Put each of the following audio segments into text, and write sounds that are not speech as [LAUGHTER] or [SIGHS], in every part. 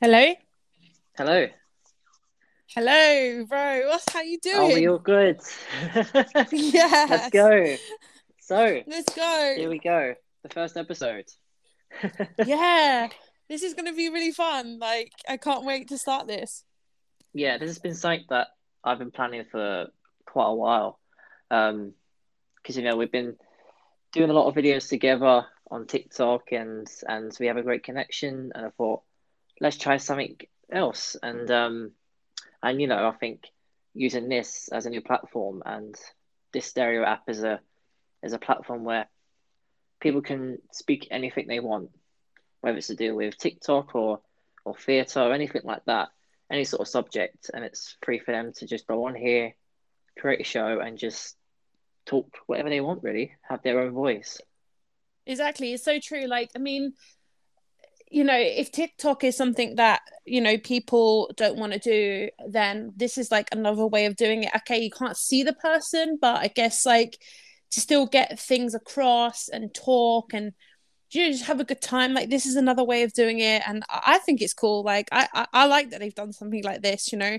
Hello? Hello. Hello, bro. What's how you doing? Are we all good? yeah. [LAUGHS] [LAUGHS] Let's go. So, Let's go. here we go. The first episode. [LAUGHS] yeah. This is gonna be really fun. Like, I can't wait to start this. Yeah, this has been something that I've been planning for quite a while. Um, because you know we've been doing a lot of videos together on TikTok, and and we have a great connection. And I thought, let's try something else. And um, and you know, I think using this as a new platform and this stereo app is a as a platform where people can speak anything they want, whether it's to do with TikTok or or theatre or anything like that, any sort of subject, and it's free for them to just go on here, create a show, and just talk whatever they want. Really, have their own voice. Exactly. It's so true. Like, I mean, you know, if TikTok is something that, you know, people don't want to do, then this is like another way of doing it. Okay, you can't see the person, but I guess like to still get things across and talk and you know, just have a good time. Like this is another way of doing it, and I think it's cool. Like I, I, I like that they've done something like this. You know,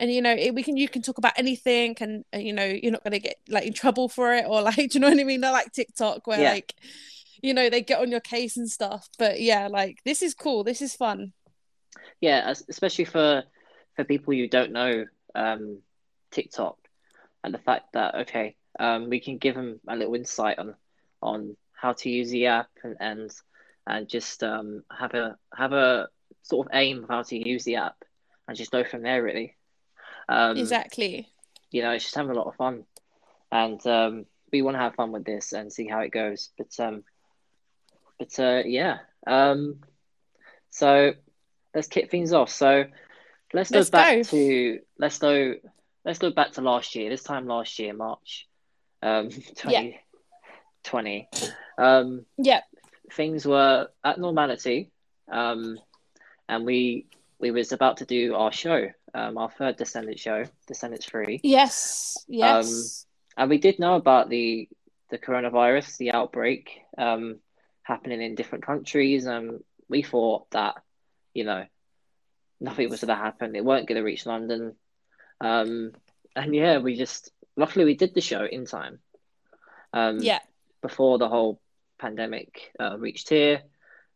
and you know it, we can you can talk about anything, and, and you know you're not gonna get like in trouble for it or like [LAUGHS] do you know what I mean? Not like TikTok where Yeah. like you know they get on your case and stuff. But yeah, like this is cool. This is fun. Yeah, especially for for people you don't know um, TikTok and the fact that okay, um, we can give them a little insight on on how to use the app and and, and just um, have a have a sort of aim of how to use the app and just go from there really. Um, exactly. you know, it's just having a lot of fun, and um, we want to have fun with this and see how it goes. But um, but uh, yeah, um, so let's kick things off. So let's go Let's back go. to let's go let's go back to last year. This time last year, March, um, [LAUGHS] twenty twenty. Um, Yeah. things were at normality, um, and we we was about to do our show, um, our third Descendant show, Descendants Three. Yes. Yes. And we did know about the the coronavirus, the outbreak um, happening in different countries, and we thought that you know nothing was going to happen. It weren't going to reach London, um, and yeah, we just luckily we did the show in time. Um, yeah. before the whole pandemic uh, reached here,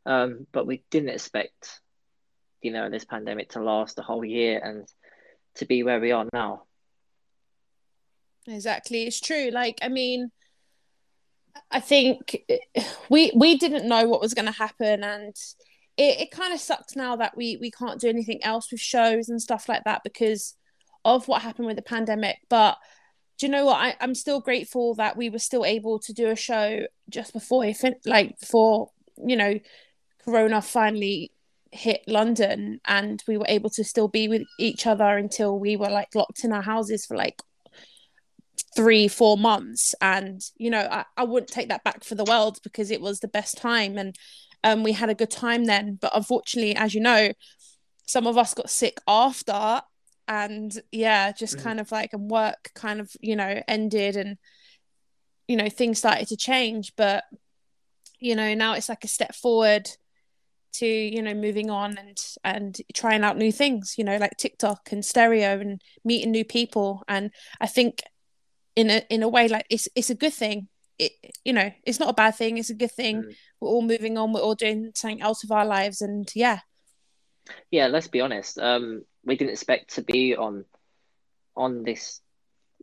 um, but we didn't expect you know this pandemic to last a whole year and to be where we are now. Exactly. It's true. Like, I mean, I think we we didn't know what was going to happen, and it, it kind of sucks now that we we can't do anything else with shows and stuff like that because of what happened with the pandemic. But do you know what? I, I'm still grateful that we were still able to do a show just before it like before you know Corona finally hit London, and we were able to still be with each other until we were like locked in our houses for like three four months. And you know I, I wouldn't take that back for the world because it was the best time. And um we had a good time then. But unfortunately as you know some of us got sick after. And yeah just Mhm. kind of like and work kind of you know ended and you know things started to change. But you know now it's like a step forward to you know moving on and and trying out new things you know like tiktok and stereo and meeting new people. And i think in a in a way like it's it's a good thing it you know it's not a bad thing it's a good thing Mm. we're all moving on we're all doing something else with our lives and yeah Yeah, let's be honest. Um, we didn't expect to be on on this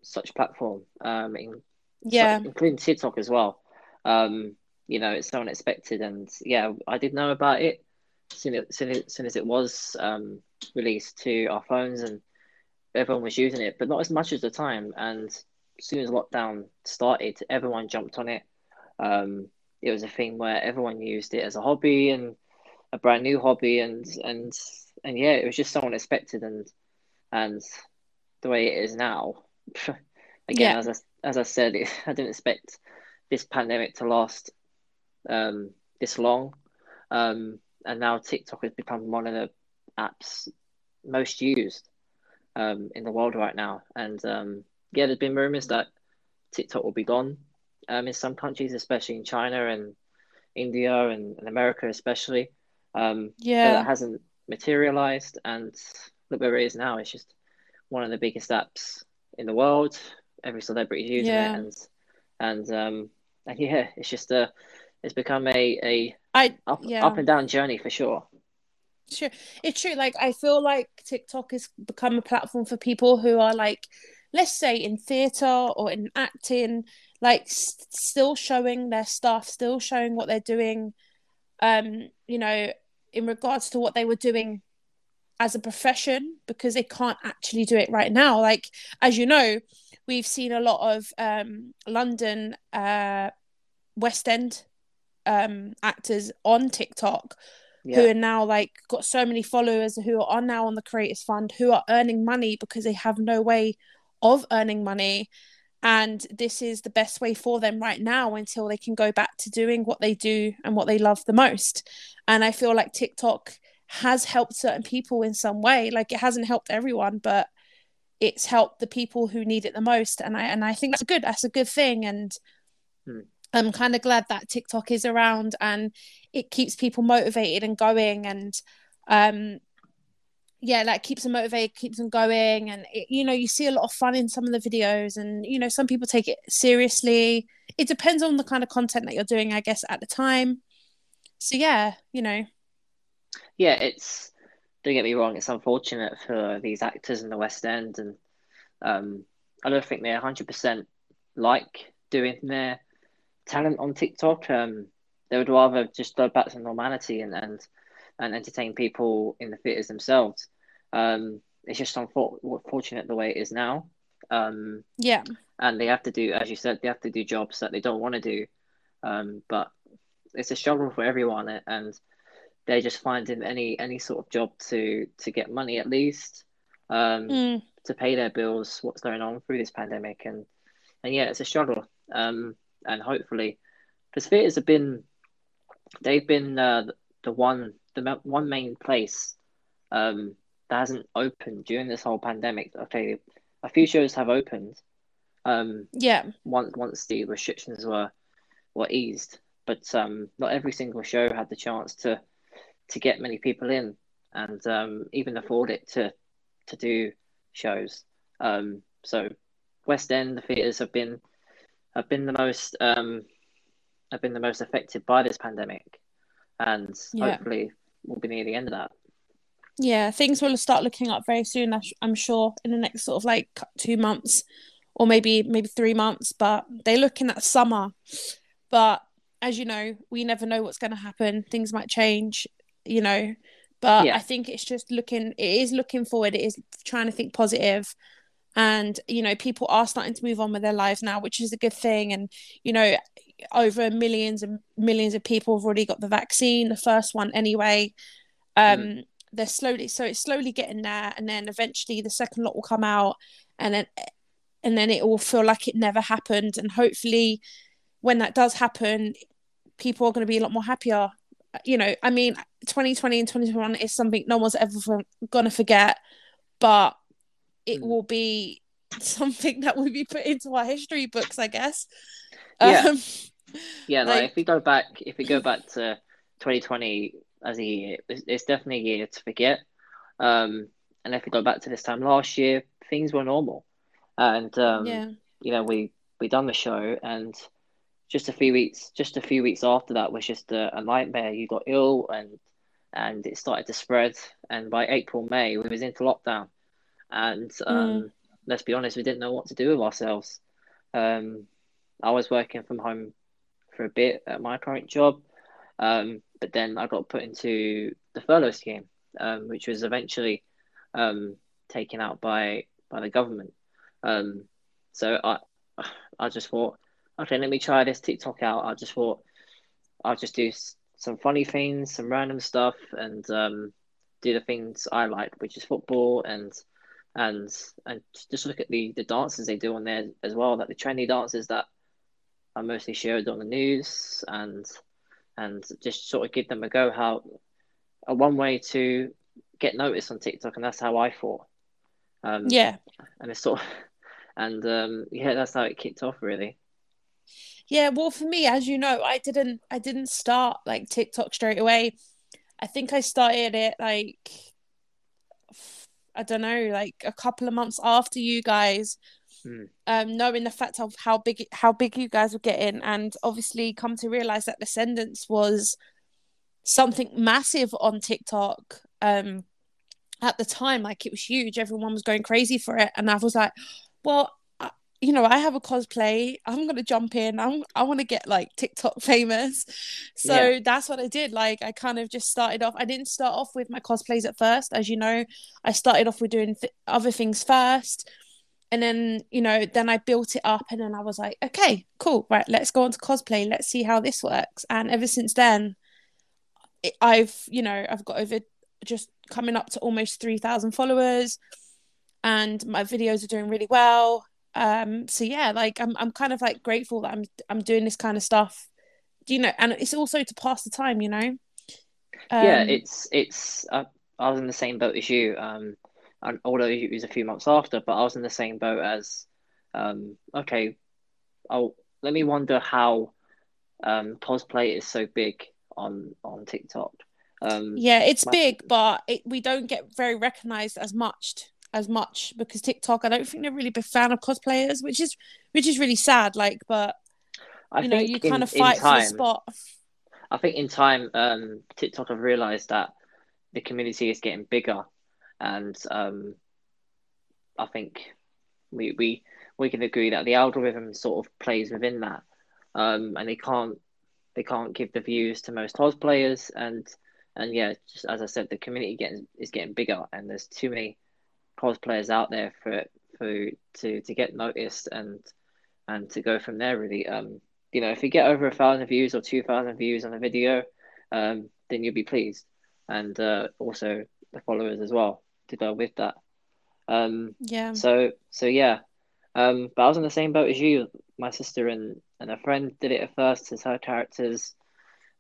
such platform, um, in, yeah including TikTok as well. Um, you know, it's so unexpected, and yeah, I did know about it soon as soon as, soon as it was um, released to our phones, and everyone was using it, but not as much as the time. And as soon as lockdown started, everyone jumped on it. Um, it was a thing where everyone used it as a hobby and a brand new hobby, and and and yeah, it was just so unexpected, and and the way it is now. [LAUGHS] Again, Yeah. as I as I said, [LAUGHS] I didn't expect this pandemic to last um, this long, um, and now TikTok has become one of the apps most used um, in the world right now. And um, yeah, there's been rumors that TikTok will be gone um, in some countries, especially in China and India and, and America, especially. Um, Yeah. that hasn't materialized and look where it is now. It's just one of the biggest apps in the world. Every celebrity is using Yeah. it, and and um and yeah, it's just a it's become a a I up Yeah. up and down journey for sure. Sure, it's true. Like I feel like TikTok has become a platform for people who are like, let's say in theatre or in acting, like s- still showing their stuff, still showing what they're doing. Um, you know, in regards to what they were doing as a profession, because they can't actually do it right now. Like as you know, we've seen a lot of um London, uh, West End, um actors on TikTok who are now like got so many followers who are now on the creators fund who are earning money because they have no way of earning money and this is the best way for them right now until they can go back to doing what they do and what they love the most. And i feel like tiktok has helped certain people in some way. Like it hasn't helped everyone but it's helped the people who need it the most. And i and i think that's good. That's a good thing. And Hmm. i'm kind of glad that tiktok is around and it keeps people motivated and going. And um yeah like keeps them motivated keeps them going and it, you know you see a lot of fun in some of the videos and you know some people take it seriously it depends on the kind of content that you're doing i guess at the time so yeah you know yeah. It's don't get me wrong. It's unfortunate for these actors in the West End, and um, I don't think they're hundred percent like doing their talent on TikTok. Um, they would rather just go back to normality and and, and entertain people in the theaters themselves. Um, it's just unfortunate the way it is now. Um, yeah and they have to do, as you said, they have to do jobs that they don't want to do. Um, but it's a struggle for everyone, and they're just finding any any sort of job to to get money at least, um, Mm, to pay their bills. What's going on through this pandemic, and and yeah, it's a struggle. Um, and hopefully, because theaters have been, they've been uh, the one the one main place um, that hasn't opened during this whole pandemic. Okay, a few shows have opened. Um, yeah once once the restrictions were were eased, but um, not every single show had the chance to to get many people in and um, even afford it to to do shows. Um, so West End the theatres have been have been the most um, have been the most affected by this pandemic, and Yeah. hopefully we'll be near the end of that. yeah things will start looking up very soon i'm sure in the next sort of like two months or maybe maybe three months but they're looking at summer but as you know we never know what's going to happen things might change you know but Yeah. i think it's just looking it is looking forward it is trying to think positive and you know people are starting to move on with their lives now which is a good thing and you know over millions and millions of people have already got the vaccine the first one anyway. Um they're slowly so it's slowly getting there and then eventually the second lot will come out and then and then it will feel like it never happened and hopefully when that does happen people are going to be a lot more happier. You know i mean 2020 and 2021 is something no one's ever going to forget but it Mm. will be [LAUGHS] something that will be put into our history books i guess Yeah. um, [LAUGHS] Yeah, like, Like- if we go back, if we go back to 2020 as a year, it's, it's definitely a year to forget. Um, and if we go back to this time last year, things were normal, and um, yeah you know, we we done the show, and just a few weeks, just a few weeks after that was just a, a nightmare. You got ill, and and it started to spread, and by April, May, we was into lockdown, and um, let's be honest, we didn't know what to do with ourselves. Um, I was working from home for a bit at my current job, um, but then I got put into the furlough scheme, um, which was eventually um, taken out by by the government. Um, so I I just thought, okay, let me try this TikTok out. I just thought I'll just do some funny things, some random stuff, and um, do the things I like, which is football and and and just look at the the dances they do on there as well, like the trendy dances that are mostly shared on the news, and and just sort of give them a go. How a one way to get noticed on TikTok, and that's how I thought. Um, yeah and it's sort of, [LAUGHS] and um, yeah, that's how it kicked off really. Yeah, well, for me, as you know, I didn't I didn't start like TikTok straight away. I think I started it like I don't know, like a couple of months after you guys. Mm. Um, knowing the fact of how big how big you guys were getting, and obviously come to realize that Descendants was something massive on TikTok. Um, at the time, like it was huge. Everyone was going crazy for it, and I was like, well, you know, I have a cosplay. I'm gonna jump in. I'm I want to get like TikTok [LAUGHS] famous. So yeah. that's what I did. Like I kind of just started off. I didn't start off with my cosplays at first, as you know. I started off with doing th- other things first, and then you know, then I built it up, and then I was like, okay, cool, right, let's go on to cosplay. Let's see how this works. And ever since then, I've you know I've got over just coming up to almost three thousand followers, and my videos are doing really well um so yeah like i'm i'm kind of like grateful that i'm i'm doing this kind of stuff you know and it's also to pass the time you know um, yeah it's it's uh, i was in the same boat as you um and although it was a few months after but i was in the same boat as um okay oh let me wonder how um cosplay is so big on on tiktok um yeah it's my... big but it, we don't get very recognized as much as much because TikTok, I don't think they're really a big fan of cosplayers, which is which is really sad. Like, but I you know, you in, kind of fight time, for the spot. I think in time, um, TikTok have realised that the community is getting bigger, and um, I think we we we can agree that the algorithm sort of plays within that, um, and they can't they can't give the views to most cosplayers, and and yeah, just as I said, the community getting is getting bigger, and there's too many cosplayers out there for for to to get noticed and and to go from there really. Um you know if you get over a thousand views or two thousand views on a video um then you'll be pleased. And uh, also the followers as well to go with that um yeah so so yeah um but i was in the same boat as you my sister and and a friend did it at first as her characters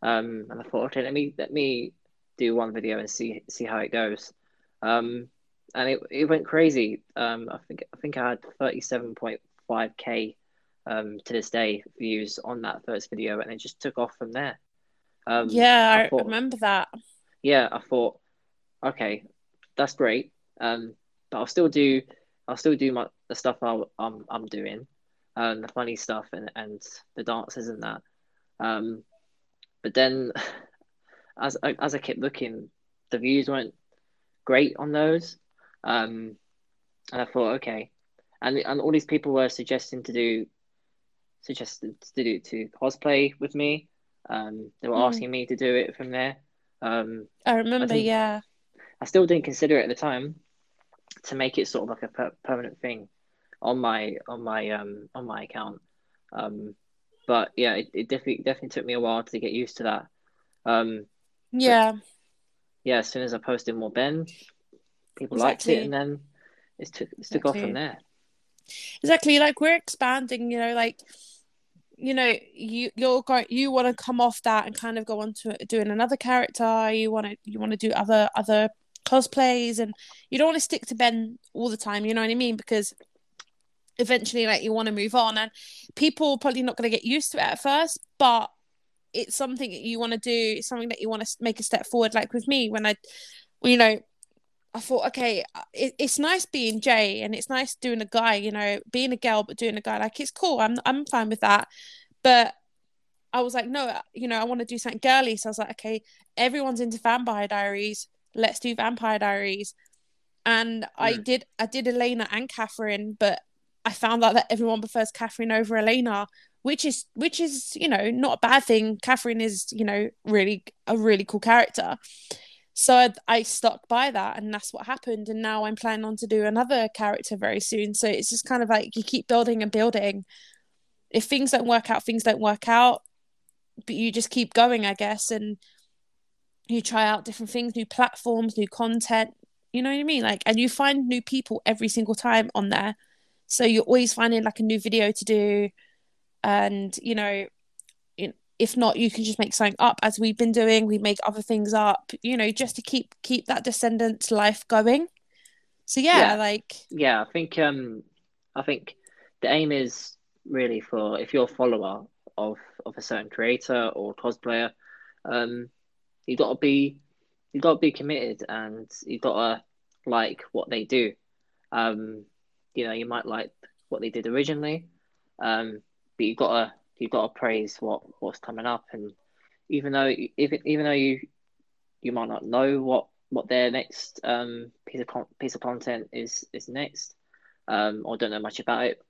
um and i thought okay let me let me do one video and see see how it goes um and it, it went crazy. Um, I think I think I had thirty seven point five k um to this day views on that first video, and it just took off from there. Um, yeah, I, thought, I remember that. Yeah, I thought, okay, that's great. Um, but I'll still do, I'll still do my the stuff I, I'm I'm doing, um, the funny stuff and and the dances and that. Um, but then, [LAUGHS] as as I kept looking, the views weren't great on those. Um, and I thought, okay, and and all these people were suggesting to do, suggested to do to cosplay with me. Um, they were mm. asking me to do it from there. Um, I remember, I yeah. I still didn't consider it at the time to make it sort of like a per- permanent thing on my on my um on my account. Um, but yeah, it, it definitely definitely took me a while to get used to that. Um, yeah. Yeah, as soon as I posted more Ben, people exactly. liked it, and then it's took it's took exactly. off from there. Exactly, like we're expanding. You know, like you know, you you're going, you want to come off that and kind of go on to doing another character. You want to you want to do other other cosplays, and you don't want to stick to Ben all the time. You know what I mean? Because eventually like you want to move on and people probably not going to get used to it at first but it's something that you want to do it's something that you want to make a step forward like with me when i you know I thought, okay, uh, it, it's nice being Jay and it's nice doing a guy, you know, being a girl but doing a guy. Like it's cool. I'm I'm fine with that. But I was like, no, uh, you know, I want to do something girly. So I was like, okay, everyone's into Vampire Diaries. Let's do Vampire Diaries. And mm. I did I did Elena and Catherine, but I found out that everyone prefers Catherine over Elena, which is which is you know not a bad thing. Catherine is you know really a really cool character. So I, I, stuck by that, and that's what happened. And now I'm planning on to do another character very soon. So it's just kind of like you keep building and building. If things don't work out, things don't work out, but you just keep going, I guess, and you try out different things, new platforms, new content. You know what I mean? Like, and you find new people every single time on there. So you're always finding like a new video to do, and you know, if not you can just make something up as we've been doing we make other things up you know just to keep keep that descendant life going so yeah, yeah, like yeah i think um i think the aim is really for if you're a follower of of a certain creator or cosplayer um you got to be you got to be committed and you got to like what they do. Um, you know, you might like what they did originally, um, but you got to you got to praise what what's coming up. And even though even even though you you might not know what what their next um, piece of con- piece of content is is next, um, or don't know much about it,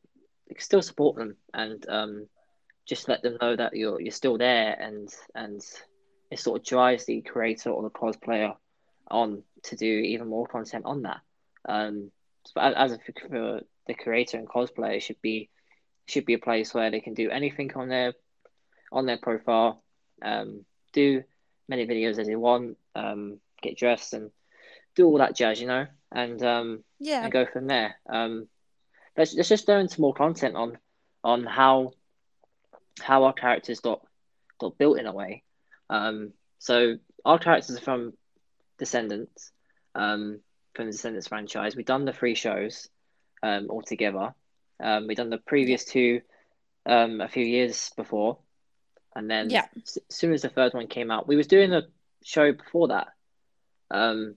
you can still support them and um, just let them know that you're you're still there and and it sort of drives the creator or the cosplayer on to do even more content on that. Um, as a, for the creator and cosplayer, should be should be a place where they can do anything on their on their profile, um, do many videos as they want, um, get dressed and do all that jazz, you know, and um, yeah, and go from there. Um, let's let's just go into more content on on how how our characters got got built in a way. Um, so our characters are from Descendants, um, from the Descendants franchise. We've done the three shows um, all together. Um, we've done the previous two um, a few years before, and then yeah. as soon as the third one came out, we was doing a show before that. Um,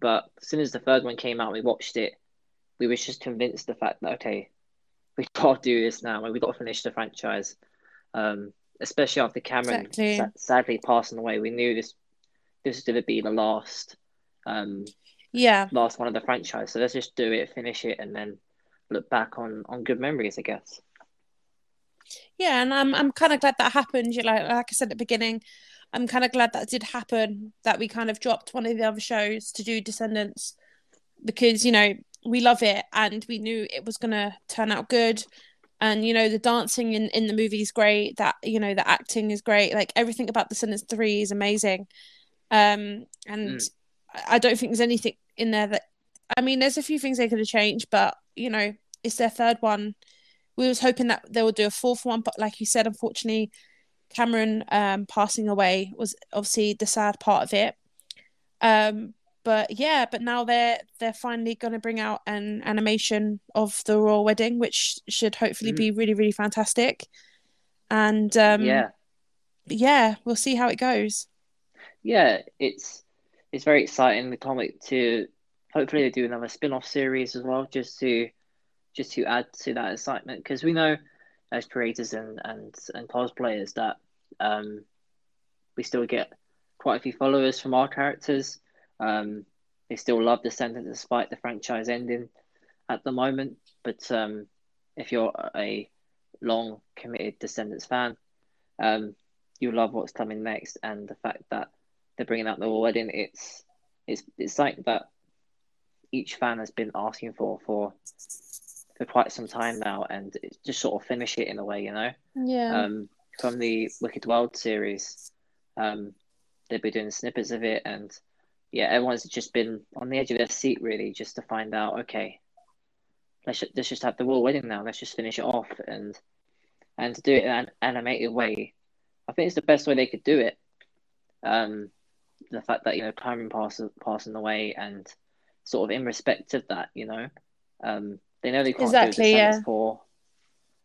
but as soon as the third one came out, we watched it. We was just convinced the fact that okay, we've got to do this now. And we've got to finish the franchise. Um, especially after Cameron exactly. sadly passing away, we knew this this was going to be the last um, yeah last one of the franchise. So let's just do it, finish it, and then look back on on good memories, I guess. Yeah, and I'm I'm kind of glad that happened. You know, like I said at the beginning, I'm kind of glad that did happen. That we kind of dropped one of the other shows to do Descendants because you know we love it and we knew it was gonna turn out good. And you know the dancing in, in the movie is great. That you know the acting is great. Like everything about Descendants Three is amazing. Um, and mm. I don't think there's anything in there that. I mean, there's a few things they could have changed, but you know, it's their third one. We was hoping that they would do a fourth one, but like you said, unfortunately, Cameron um, passing away was obviously the sad part of it. Um, but yeah, but now they're they're finally going to bring out an animation of the royal wedding, which should hopefully mm. be really really fantastic. And um, yeah, yeah, we'll see how it goes. Yeah, it's it's very exciting. The comic to hopefully they do another spin-off series as well, just to just to add to that excitement because we know as creators and and and cosplayers that um, we still get quite a few followers from our characters. Um, they still love Descendant despite the franchise ending at the moment. But um, if you're a long committed Descendants fan, um, you love what's coming next, and the fact that they're bringing out the wedding, it's it's it's something that each fan has been asking for for for quite some time now, and just sort of finish it in a way, you know. Yeah. Um, from the Wicked World series, um, they've been doing snippets of it, and yeah, everyone's just been on the edge of their seat really, just to find out. Okay, let's let's just have the royal wedding now. Let's just finish it off, and and to do it in an animated way. I think it's the best way they could do it. Um, the fact that you know Cameron passing passing away, and sort of in respect of that, you know, um, they know they can't exactly, do the yeah. for,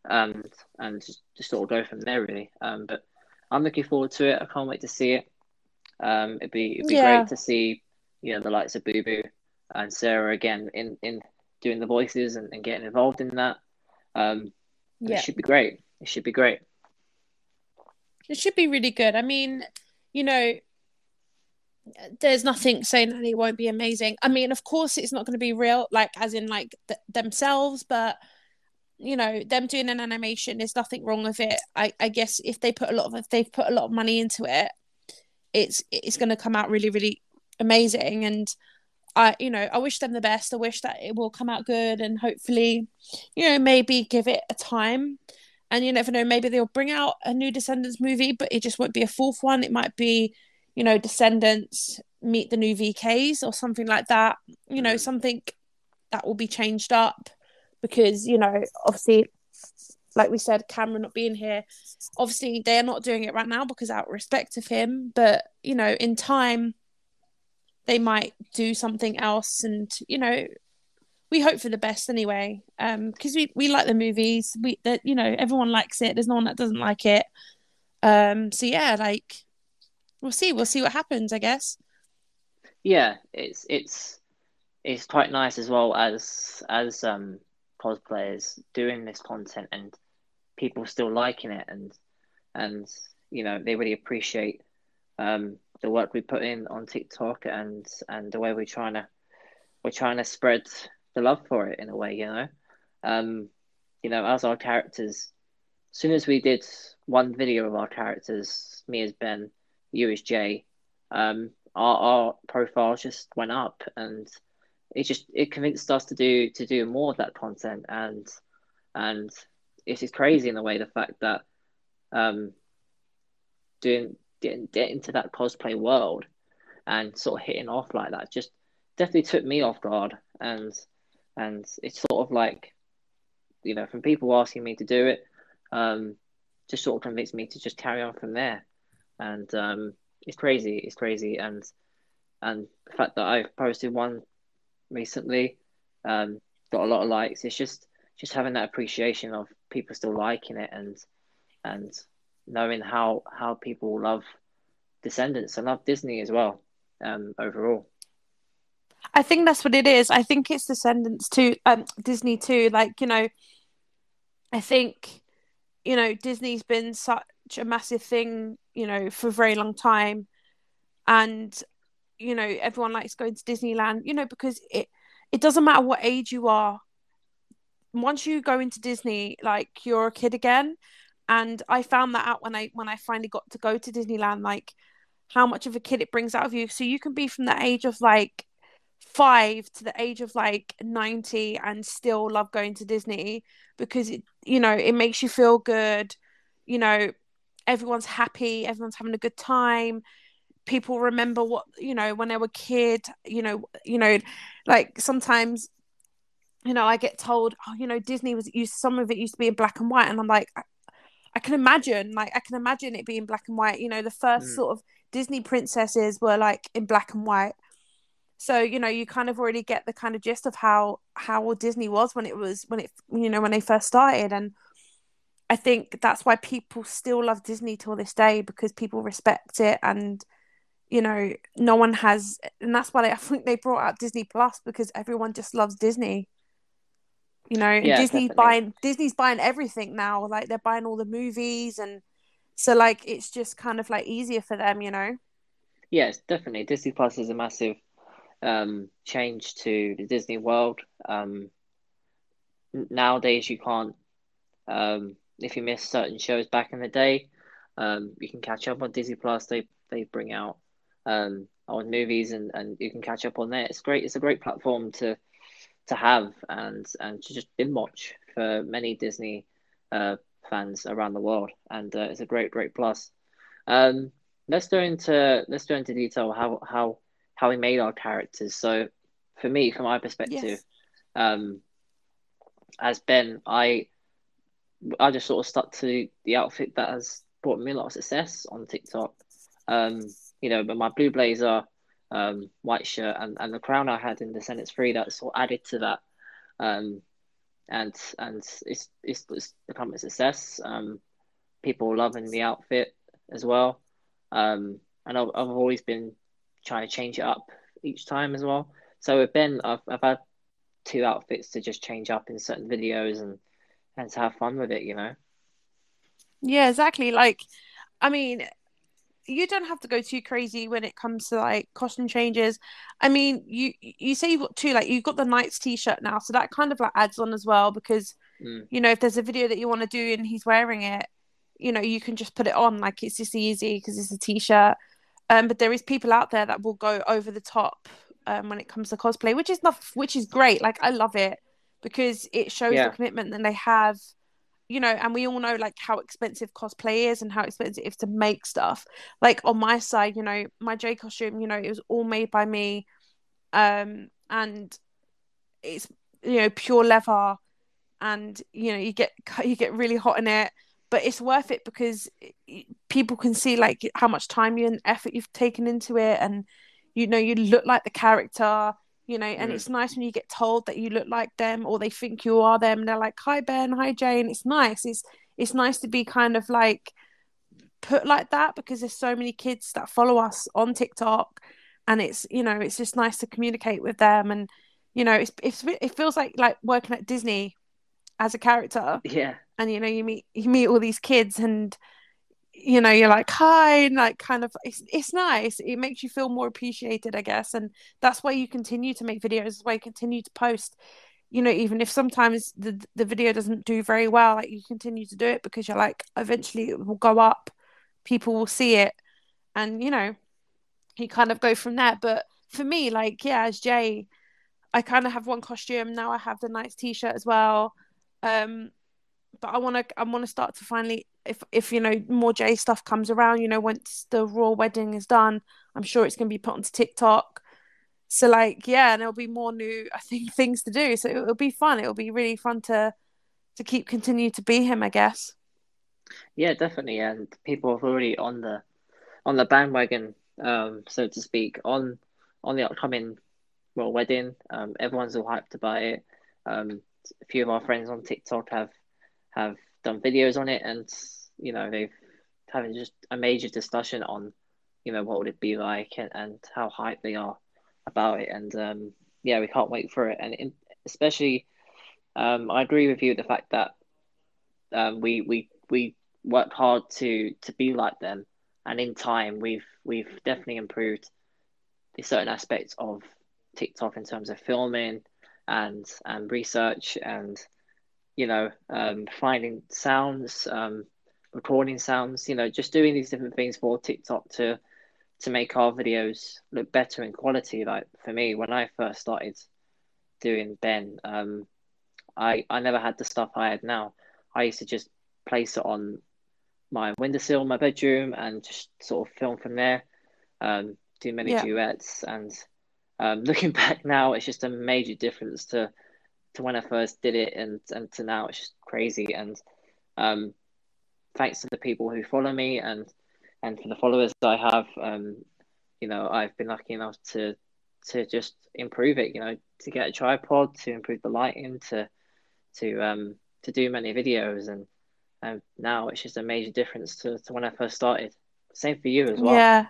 um, and just, just sort of go from there really. Um, but I'm looking forward to it. I can't wait to see it. Um, it'd be it'd be Yeah. great to see you know the likes of Booboo and Sarah again in in doing the voices and, and getting involved in that. Um, Yeah. it should be great. It should be great. It should be really good. I mean, you know, there's nothing saying that it won't be amazing. I mean, of course, it's not going to be real, like as in like th- themselves, but you know, them doing an animation, there's nothing wrong with it. I, I guess if they put a lot of if they've put a lot of money into it, it's it's going to come out really really amazing. And I, you know, I wish them the best. I wish that it will come out good, and hopefully, you know, maybe give it a time. And you never know, maybe they'll bring out a new Descendants movie, but it just won't be a fourth one. It might be you know, Descendants meet the new VKs or something like that. You know, Mm. something that will be changed up because, you know, obviously, like we said, Cameron not being here, obviously they are not doing it right now because out of respect of him. But, you know, in time, they might do something else. And, you know, we hope for the best anyway. Um, because we, we like the movies. We that you know, everyone likes it. There's no one that doesn't like it. Um, so yeah, like we'll see. We'll see what happens, I guess. yeah, it's it's it's quite nice as well as as um cosplayers doing this content and people still liking it and and you know they really appreciate um the work we put in on TikTok and and the way we're trying to we're trying to spread the love for it in a way, you know. Um, you know, as our characters, as soon as we did one video of our characters, me as Ben, you as Jay, um, our our profiles just went up, and it just it convinced us to do to do more of that content, and and it's just crazy in the way the fact that um, doing getting get into that cosplay world and sort of hitting off like that just definitely took me off guard. And and it's sort of like you know from people asking me to do it um just sort of convinced me to just carry on from there. And um it's crazy it's crazy. And and the fact that I've posted one recently um got a lot of likes it's just just having that appreciation of people still liking it and and knowing how how people love Descendants and love Disney as well. Um, overall. I think that's what it is. I think it's Descendants too, um, Disney too. Like you know, I think you know Disney's been such a massive thing, you know, for a very long time, and you know everyone likes going to Disneyland, you know, because it it doesn't matter what age you are. Once you go into Disney, like you're a kid again, and I found that out when I when I finally got to go to Disneyland. Like how much of a kid it brings out of you. So you can be from the age of like five to the age of like 90 and still love going to Disney because it, you know, it makes you feel good. You know, everyone's happy, everyone's having a good time. People remember what, you know, when they were kid, you know, you know, like sometimes you know, I get told, oh, you know, Disney was used some of it used to be in black and white, and I'm like, I, I can imagine, like, I can imagine it being black and white. You know, the first mm. sort of Disney princesses were like in black and white. So you know you kind of already get the kind of gist of how how Disney was when it was when it you know when they first started, and I think that's why people still love Disney till this day because people respect it and you know no one has and that's why they, I think they brought out Disney Plus because everyone just loves Disney. You know, yeah, Disney's definitely. buying Disney's buying everything now. Like they're buying all the movies and so like it's just kind of like easier for them, you know. Yes, definitely. Disney Plus is a massive um, change to the Disney world. Um, nowadays, you can't um, if you miss certain shows back in the day, um, you can catch up on Disney Plus. They they bring out um, on movies and, and you can catch up on there. It's great. It's a great platform to to have and and to just binge watch for many Disney uh, fans around the world, and uh, it's a great, great plus. Um, let's go into let's go into detail how how how we made our characters. So, for me, from my perspective, yes. um, as Ben, I I just sort of stuck to the outfit that has brought me a lot of success on TikTok. Um, you know, but my blue blazer, um, white shirt, and, and the crown I had in Descendants Three that sort of added to that. Um, and and it's it's, it's become a success. Um, people loving the outfit as well, um, and I've, I've always been trying to change it up each time as well. So with Ben, I've I've had two outfits to just change up in certain videos and and to have fun with it, you know. Yeah, exactly. Like, I mean, you don't have to go too crazy when it comes to like costume changes. I mean, you you say you've got two, like you've got the Knights t-shirt now, so that kind of like adds on as well because mm. you know if there's a video that you want to do and he's wearing it, you know you can just put it on like it's just easy because it's a t-shirt. Um, but there is people out there that will go over the top um, when it comes to cosplay, which is not which is great. Like I love it because it shows yeah. the commitment that they have you know, and we all know like how expensive cosplay is and how expensive it is to make stuff. Like on my side, you know, my Jay costume, you know, it was all made by me. Um, and it's you know, pure leather and you know, you get [LAUGHS] you get really hot in it, but it's worth it because people can see like how much time you and effort you've taken into it and you know, you look like the character you know and mm. it's nice when you get told that you look like them or they think you are them and they're like hi ben. Hi jane it's nice. It's it's nice to be kind of like put like that because there's so many kids that follow us on tiktok and it's you know it's just nice to communicate with them and you know it's, it's it feels like like working at Disney as a character. Yeah. And you know you meet you meet all these kids and you know you're like hi and like kind of it's, it's nice. It makes you feel more appreciated i guess and that's why you continue to make videos why you continue to post. You know even if sometimes the the video doesn't do very well like you continue to do it because you're like eventually it will go up people will see it and you know you kind of go from there. But for me like yeah as jay i kind of have one costume now i have the nice t-shirt as well um but i want to i want to start to finally if if you know more Jay stuff comes around, you know, once the Raw wedding is done, I'm sure it's going to be put onto TikTok. So like, yeah, and there'll be more new, I think, [LAUGHS] things to do. So it'll be fun. It'll be really fun to to keep continue to be him, I guess. Yeah, definitely, and people are already on the on the bandwagon, um, so to speak, on on the upcoming royal wedding. Um, everyone's all hyped about it. Um, a few of our friends on TikTok have have done videos on it, and you know they've having just a major discussion on you know what would it be like and, and how hyped they are about it. And um, yeah we can't wait for it. And in, especially um, I agree with you the fact that um, we we we worked hard to to be like them. And in time we've we've definitely improved the certain aspects of TikTok in terms of filming and and research and you know um, finding sounds um, recording sounds, you know, just doing these different things for TikTok to to make our videos look better in quality. Like for me, when I first started doing Ben, um, I I never had the stuff I had now. I used to just place it on my windowsill in my bedroom and just sort of film from there. Um, do many yeah. duets and um, [LAUGHS] looking back now, it's just a major difference to to when I first did it and and to now. It's just crazy and um, thanks to the people who follow me and and for the followers I have, um, you know, I've been lucky enough to to just improve it. You know, to get a tripod, to improve the lighting, to to um to do many videos, and and now it's just a major difference to, to when I first started. Same for you as well. Yeah,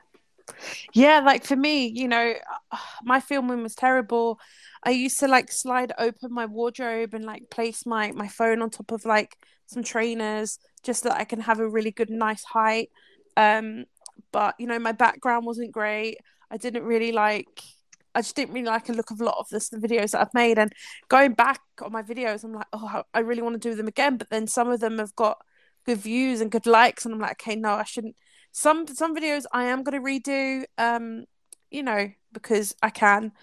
yeah. Like for me, you know, [SIGHS] my filming was terrible. I used to like slide open my wardrobe and like place my my phone on top of like some trainers just so that I can have a really good, nice height. Um, but you know, my background wasn't great. I didn't really like. I just didn't really like the look of a lot of this, the videos that I've made. And going back on my videos, I'm like, oh, I really want to do them again. But then some of them have got good views and good likes, and I'm like, okay, no, I shouldn't. Some some videos I am going to redo, um, you know, because I can.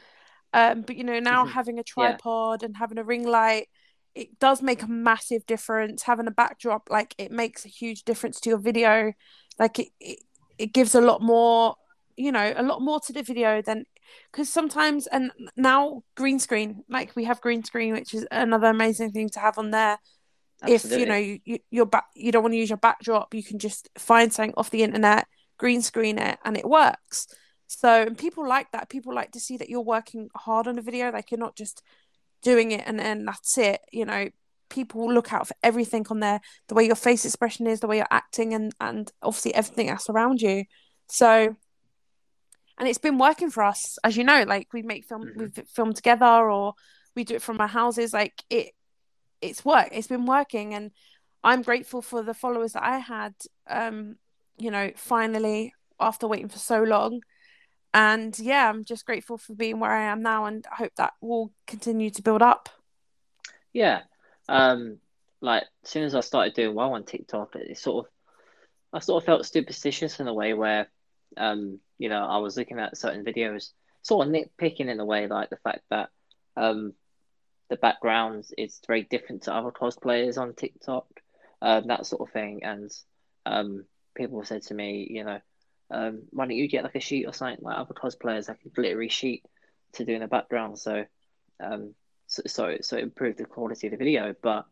Um, but you know, now mm-hmm. having a tripod yeah. and having a ring light it does make a massive difference. Having a backdrop like it makes a huge difference to your video. Like it, it, it gives a lot more you know a lot more to the video than because sometimes and now green screen like we have green screen which is another amazing thing to have on there. Absolutely. if you know you, you your back you don't want to use your backdrop you can just find something off the internet green screen it and it works. So and people like that. People like to see that you're working hard on a video like you're not just doing it and then that's it you know. People look out for everything on there the way your face expression is the way you're acting and and obviously everything else around you. So and it's been working for us as you know like we make film mm-hmm. we've filmed together or we do it from our houses like it it's work it's been working. And i'm grateful for the followers that i had um you know finally after waiting for so long and yeah, I'm just grateful for being where I am now, and I hope that will continue to build up. Yeah, um, like as soon as I started doing well on TikTok, it, sort of, I sort of felt superstitious in a way where, um, you know, I was looking at certain videos, sort of nitpicking in a way, like the fact that, um, the background is very different to other cosplayers on TikTok, um, that sort of thing, and um, people said to me, you know um, why don't you get like a sheet or something like other cosplayers, like a glittery sheet to do in the background? So, um, so, so, so it improved the quality of the video. But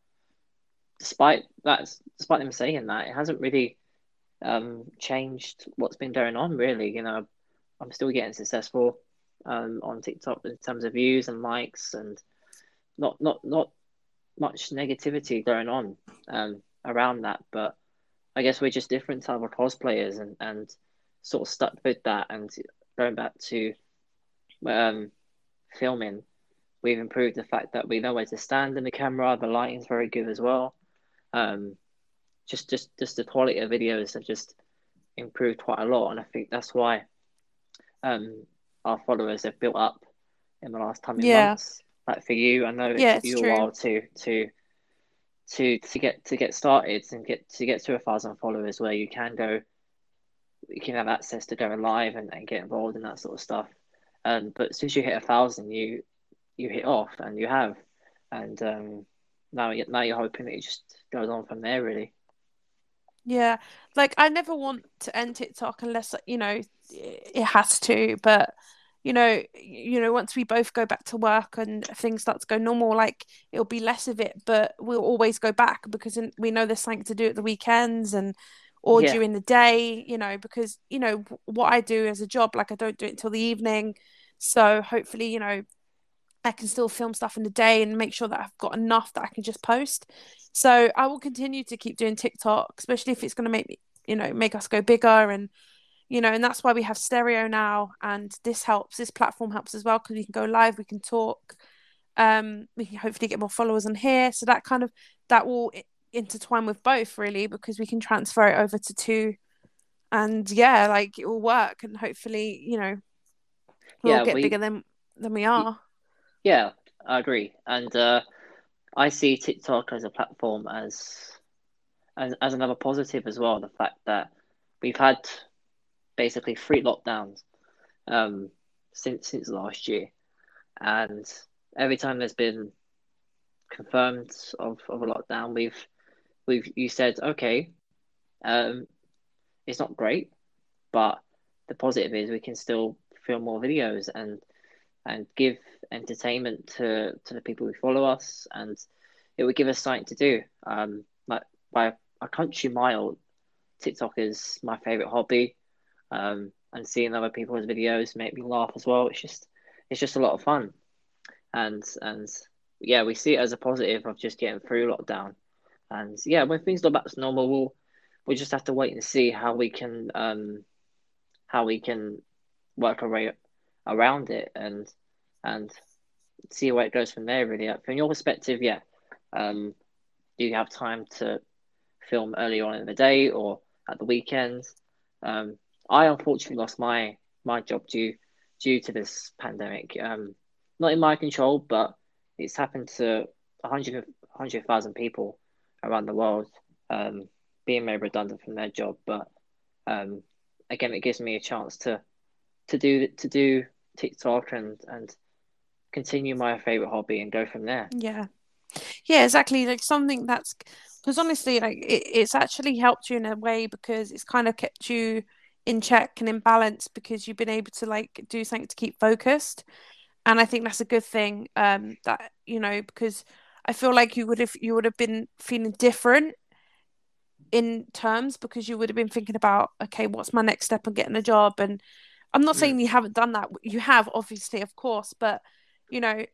despite that, despite them saying that, it hasn't really um, changed what's been going on. Really, you know, I'm still getting successful um, on TikTok in terms of views and likes, and not not not much negativity going on um, around that. But I guess we're just different type of cosplayers, and and sort of stuck with that and going back to um, filming, we've improved the fact that we know where to stand in the camera. The lighting's very good as well. Um, just just just the quality of videos have just improved quite a lot, and I think that's why um, our followers have built up in the last coming yeah. months. Like for you, I know it yeah, took you a while to to to to get to get started and get to get to a thousand followers where you can go you can have access to going live and, and get involved in that sort of stuff. Um, but since you hit a thousand, you you hit off and you have, and um, now now you're hoping that it just goes on from there, really. Yeah, like I never want to end TikTok unless you know it has to, but you know, you know, once we both go back to work and things start to go normal, like it'll be less of it, but we'll always go back because we know there's something to do at the weekends and or yeah. during the day, you know, because you know what I do as a job, like I don't do it until the evening, so hopefully, you know, I can still film stuff in the day and make sure that I've got enough that I can just post. So I will continue to keep doing TikTok, especially if it's going to make me, you know, make us go bigger and you know, and that's why we have stereo now, and this helps. This platform helps as well because we can go live, we can talk, um, we can hopefully get more followers on here. So that kind of that will intertwine with both really because we can transfer it over to two, and yeah, like it will work, and hopefully, you know, we'll yeah, get we, bigger than than we are. Yeah, I agree, and uh, I see TikTok as a platform as as as another positive as well. The fact that we've had basically three lockdowns um, since since last year, and every time there's been confirmed of, of a lockdown, we've we've you said okay, um, it's not great, but the positive is we can still film more videos and and give entertainment to to the people who follow us, and it would give us something to do. Um, like by a country mile, TikTok is my favorite hobby um, and seeing other people's videos make me laugh as well. It's just it's just a lot of fun, and and yeah, we see it as a positive of just getting through lockdown, and yeah, when things go back to normal, we'll we just have to wait and see how we can um how we can work our way around it and and see where it goes from there. Really, from your perspective, yeah, um, do you have time to film early on in the day or at the weekends? Um, I unfortunately lost my my job due due to this pandemic. Um, not in my control, but it's happened to 100 100,000 people around the world um, being made redundant from their job. But um, again, it gives me a chance to to do to do TikTok and and continue my favorite hobby and go from there. Yeah, yeah, exactly. Like something that's because honestly, like it, it's actually helped you in a way because it's kind of kept you in check and in balance because you've been able to like do something to keep focused and i think that's a good thing um that you know because i feel like you would have you would have been feeling different in terms because you would have been thinking about okay what's my next step on getting a job? And i'm not saying you haven't done that. You have obviously of course but you know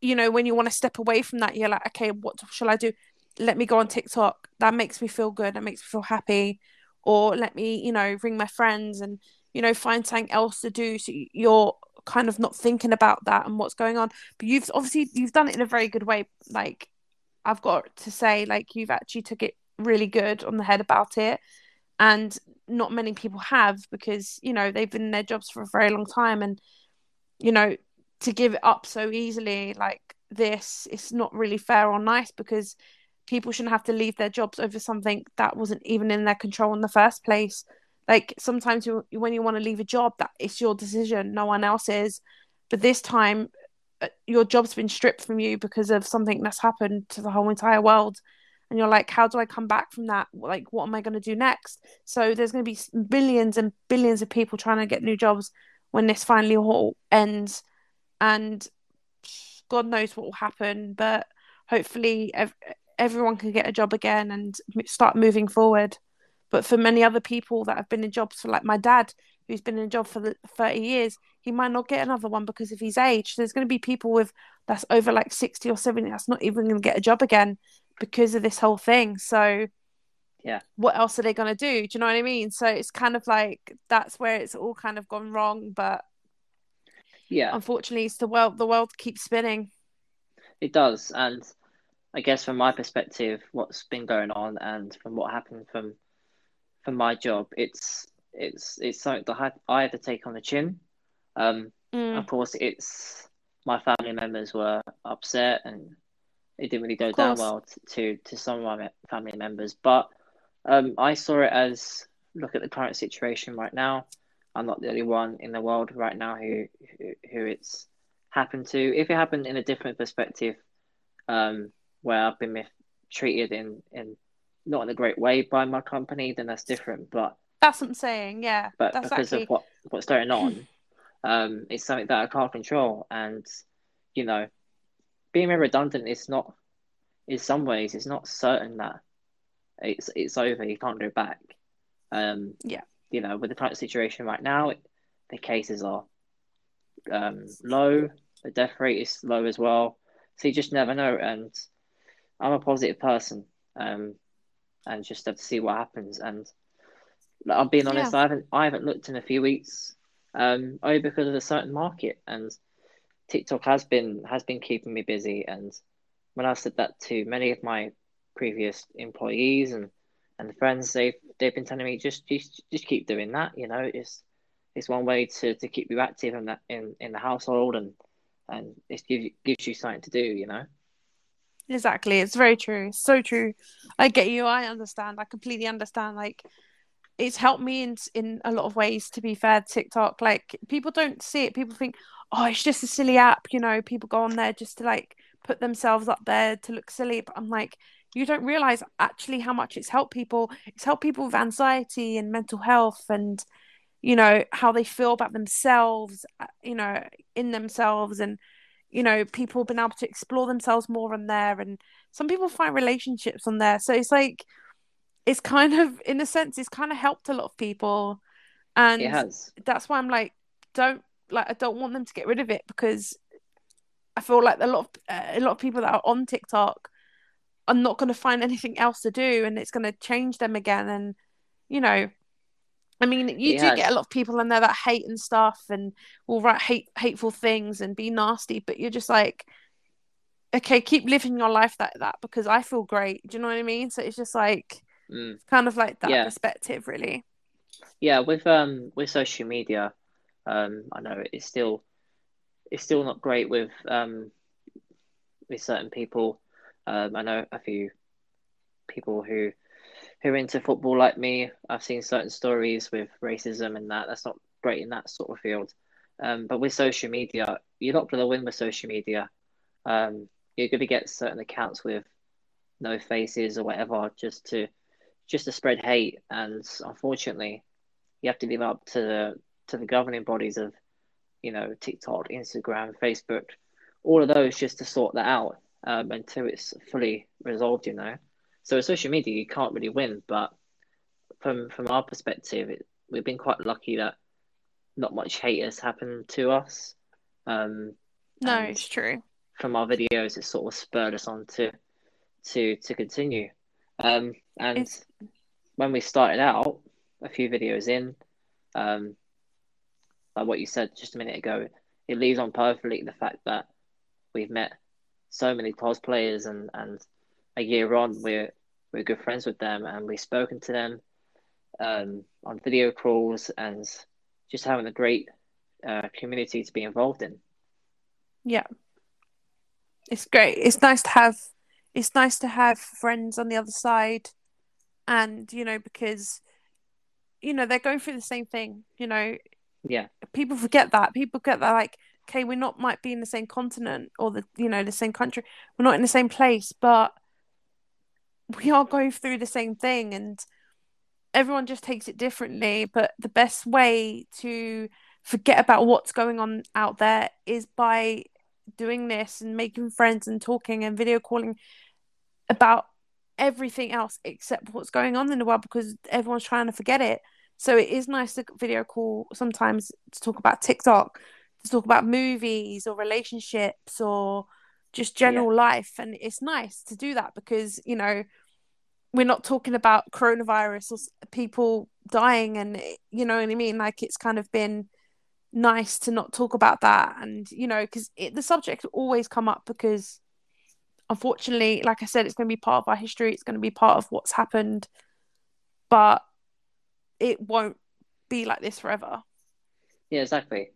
you know when you want to step away from that you're like okay what shall i do? Let me go on tiktok. That makes me feel good. That makes me feel happy. Or let me you know ring my friends and you know find something else to do. So you're kind of not thinking about that and what's going on. But you've obviously you've done it in a very good way. Like i've got to say like you've actually took it really good on the head about it. And not many people have because you know they've been in their jobs for a very long time. And you know to give it up so easily like this it's not really fair or nice because people shouldn't have to leave their jobs over something that wasn't even in their control in the first place. Like sometimes you, when you want to leave a job, that it's your decision, no one else's. But this time, uh, your job's been stripped from you because of something that's happened to the whole entire world. And you're like, how do I come back from that? Like, what am I going to do next? So there's going to be billions and billions of people trying to get new jobs when this finally all ends. And God knows what will happen. But hopefully, everyone can get a job again and start moving forward. But for many other people that have been in jobs for, like my dad, who's been in a job for 30 years, he might not get another one because of his age. There's going to be people with that's over like 60 or 70 that's not even going to get a job again because of this whole thing. So, yeah, what else are they going to do? Do you know what I mean? So it's kind of like that's where it's all kind of gone wrong. But Yeah, unfortunately, it's the world. The world keeps spinning. it does, and I guess from my perspective, what's been going on, and from what happened from from my job, it's it's it's something that I had, I had to take on the chin. Um, Mm, of course, it's my family members were upset, and it didn't really go down well to to some of my family members. But um, I saw it as look at the current situation right now. I'm not the only one in the world right now who who, who it's happened to. If it happened in a different perspective, um, where I've been treated in in not in a great way by my company, then that's different. But That's what I'm saying. Yeah, but that's because of what what's going [LAUGHS] on, um, it's something that I can't control, and you know, being redundant is not. In some ways, it's not certain that it's it's over. You can't go back. Um, Yeah. you know, with the current situation right now, it, the cases are um, low. The death rate is low as well. So you just never know. And I'm a positive person, um, and just have to see what happens. And like, I'm being Yeah. honest, I haven't I haven't looked in a few weeks, um, only because of the certain market. And TikTok has been has been keeping me busy. And when I said that to many of my previous employees and and friends, they've they've been telling me just just just keep doing that. You know, it's it's one way to, to keep you active in that in, in the household and and it gives you, gives you something to do. You know. Exactly. It's very true. So true. I get you. I understand. I completely understand. Like, it's helped me in in a lot of ways. To be fair, TikTok. Like, people don't see it. People think, oh, it's just a silly app. You know, people go on there just to like put themselves up there to look silly. But I'm like, you don't realize actually how much it's helped people. It's helped people with anxiety and mental health and you know how they feel about themselves. uh, You know, in themselves and you know, people been able to explore themselves more on there and some people find relationships on there. So it's like it's kind of in a sense it's kind of helped a lot of people. And that's why I'm like don't like I don't want them to get rid of it because I feel like a lot of uh, a lot of people that are on TikTok are not going to find anything else to do and it's going to change them again. And you know I mean, you It do get a lot of people in there that hate and stuff and will write hate hateful things and be nasty, but you're just like, okay, keep living your life like that because I feel great. Do you know what I mean? So it's just like Mm. kind of like that Yeah. perspective, really. Yeah, with um with social media, um I know it's still it's still not great with um with certain people. Um I know a few people who who are into football like me. I've seen certain stories with racism and that. That's not great in that sort of field. Um, but with social media, you're not going to win with social media. Um, you're going to get certain accounts with no faces or whatever just to just to spread hate. And unfortunately, you have to live up to the to the governing bodies of you know TikTok, Instagram, Facebook, all of those just to sort that out um, until it's fully resolved. You know. So with social media, you can't really win. But from from our perspective, it, we've been quite lucky that not much hate has happened to us. Um, No, it's true. from our videos, it sort of spurred us on to to to continue. Um, and It's when we started out, a few videos in, um, like what you said just a minute ago, it leaves on perfectly the fact that we've met so many cosplayers and and a year on we're we're good friends with them and we've spoken to them um, on video calls and just having a great uh, community to be involved in. yeah, it's great. It's nice to have it's nice to have friends on the other side and you know because you know they're going through the same thing, you know, Yeah, people forget that. People get that like, okay, we're not might be in the same continent or the you know the same country. We're not in the same place, but we are going through the same thing, and everyone just takes it differently. But the best way to forget about what's going on out there is by doing this and making friends and talking and video calling about everything else except what's going on in the world because everyone's trying to forget it. So it is nice to video call sometimes to talk about TikTok, to talk about movies or relationships or just general life. And it's nice to do that because, you know, we're not talking about coronavirus or people dying and you know what I mean? Like it's kind of been nice to not talk about that and you know because the subject always come up because unfortunately like i said it's going to be part of our history it's going to be part of what's happened but it won't be like this forever. Yeah exactly.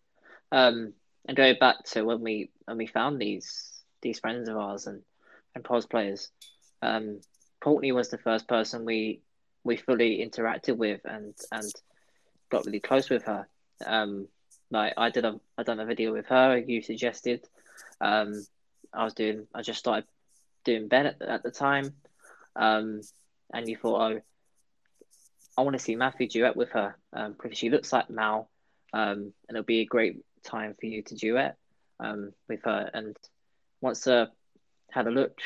Um and going back to when we when we found these these friends of ours and and cosplayers um courtney was the first person we we fully interacted with and and got really close with her um like I did a I done a video with her. You suggested. Um, I was doing. I just started doing Ben at, at the time. Um, and you thought, oh, I want to see Matthew duet with her um, because she looks like Mal, um, and it'll be a great time for you to duet um, with her. And once I uh, had a look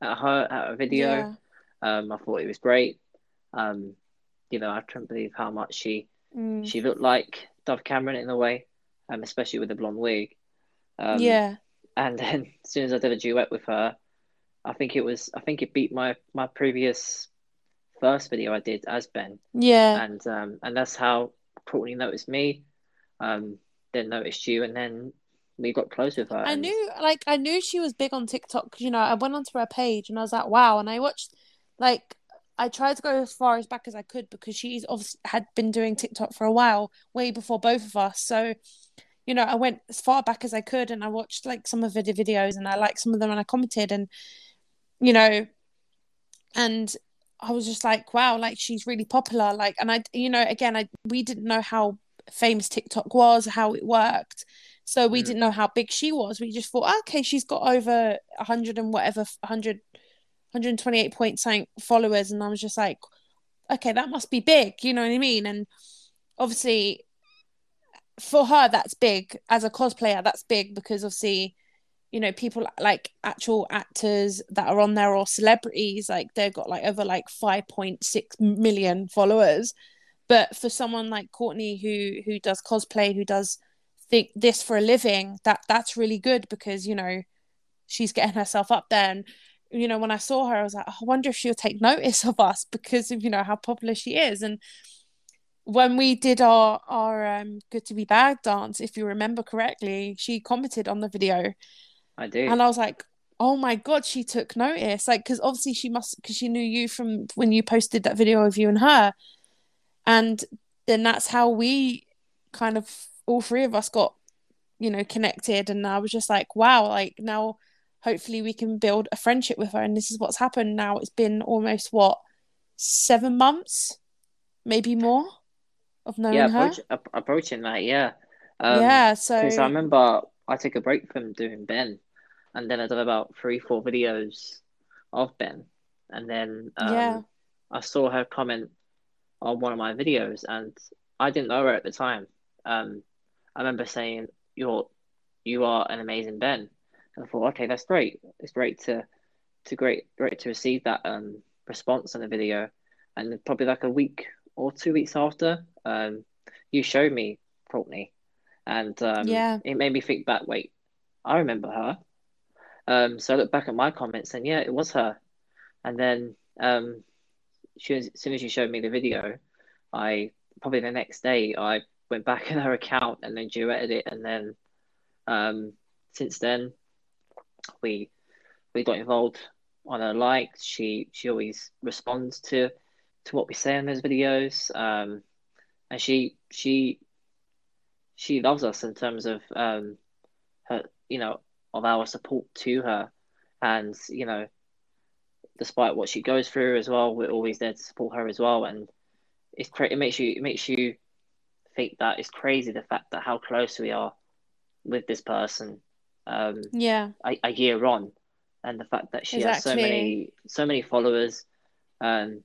at her at a video. Um, I thought it was great. Um, you know, I couldn't believe how much she mm. she looked like Dove Cameron in a way um, especially with the blonde wig. Um, yeah. And then [LAUGHS] as soon as I did a duet with her, I think it was I think it beat my my previous first video I did as Ben. Yeah. And um and that's how Courtney noticed me, um, then noticed you, and then we got close with her. I and... knew like I knew she was big on TikTok because you know I went onto her page and I was like wow, and I watched like I tried to go as far as back as I could because she's obviously had been doing TikTok for a while, way before both of us. So you know, I went as far back as I could and I watched like some of the videos and I liked some of them and I commented and, you know, and I was just like, wow, like she's really popular. Like, and I, you know, again, I we didn't know how famous TikTok was, how it worked. So we mm. didn't know how big she was. We just thought, oh, okay, she's got over a hundred and whatever, 100, 128 point something followers. And I was just like, okay, that must be big. You know what I mean? And obviously for her that's big as a cosplayer that's big because obviously you know people like actual actors that are on there or celebrities like they've got like over like 5.6 million followers but for someone like courtney who who does cosplay who does think this for a living that that's really good because you know she's getting herself up there and you know when i saw her i was like oh, i wonder if she'll take notice of us because of you know how popular she is and when we did our our um, good to be bad dance, if you remember correctly, she commented on the video. I do, and I was like, "Oh my god, she took notice!" Like, because obviously she must, because she knew you from when you posted that video of you and her, and then that's how we kind of all three of us got, you know, connected. And I was just like, "Wow!" Like now, hopefully, we can build a friendship with her. And this is what's happened. Now it's been almost what seven months, maybe more of knowing yeah, approach, her. approaching that, yeah. Um, yeah, so because I remember I took a break from doing Ben, and then I did about three, four videos of Ben, and then um, yeah, I saw her comment on one of my videos, and I didn't know her at the time. Um, I remember saying, "You're, you are an amazing Ben," I thought, "Okay, that's great. It's great to, to great, great to receive that um response on the video." And probably like a week or two weeks after, um, you showed me Courtney, and um, yeah, it made me think back. Wait, I remember her. Um, so I looked back at my comments, and yeah, it was her. And then um, she, as soon as you showed me the video, I probably the next day I went back in her [LAUGHS] account and then duetted it, and then um, since then we we got involved on her likes. She she always responds to to what we say in those videos. Um, and she she she loves us in terms of um her you know of our support to her and you know despite what she goes through as well we're always there to support her as well and it's cra- it makes you it makes you think that it's crazy the fact that how close we are with this person um yeah a, a year on and the fact that she exactly. has so many so many followers um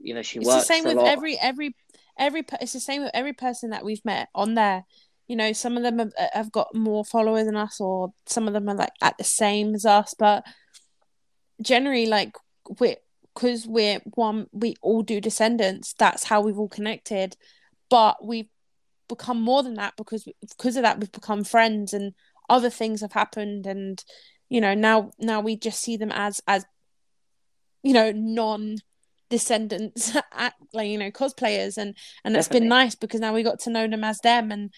you know she it's works the same with lot. every every every it's the same with every person that we've met on there you know some of them have, uh, have got more followers than us or some of them are like at the same as us but generally like we're because we're one we all do descendants that's how we've all connected but we've become more than that because because of that we've become friends and other things have happened and you know now now we just see them as as you know non descendants act [LAUGHS] like you know cosplayers and and it's been nice because now we got to know them as them and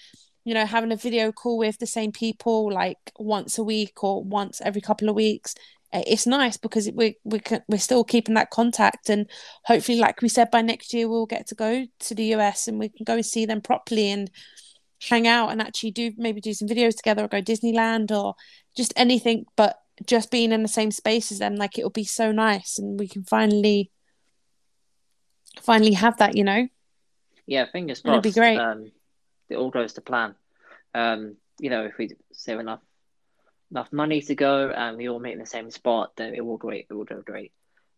you know, having a video call with the same people like once a week or once every couple of weeks. It's nice because we we can, we're still keeping that contact, and hopefully, like we said, by next year we'll get to go to the US and we can go and see them properly and hang out and actually do maybe do some videos together or go Disneyland or just anything. But just being in the same space as them, like it'll be so nice, and we can finally finally have that, you know. Yeah, fingers crossed. It'd be great. Um, it all goes to plan. Um, you know, if we save enough enough money to go and we all meet in the same spot, then it will great. It will go great.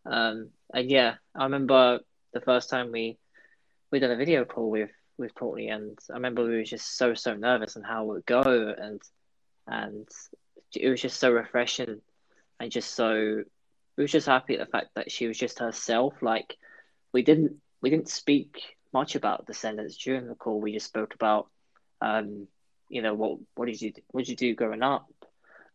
Um, and yeah, I remember the first time we we did a video call with with Courtney, and I remember we were just so so nervous and how it would go, and and it was just so refreshing, and just so we were just happy at the fact that she was just herself. Like we didn't we didn't speak much about descendants during the call. We just spoke about, um, you know, what what did you what did you do growing up?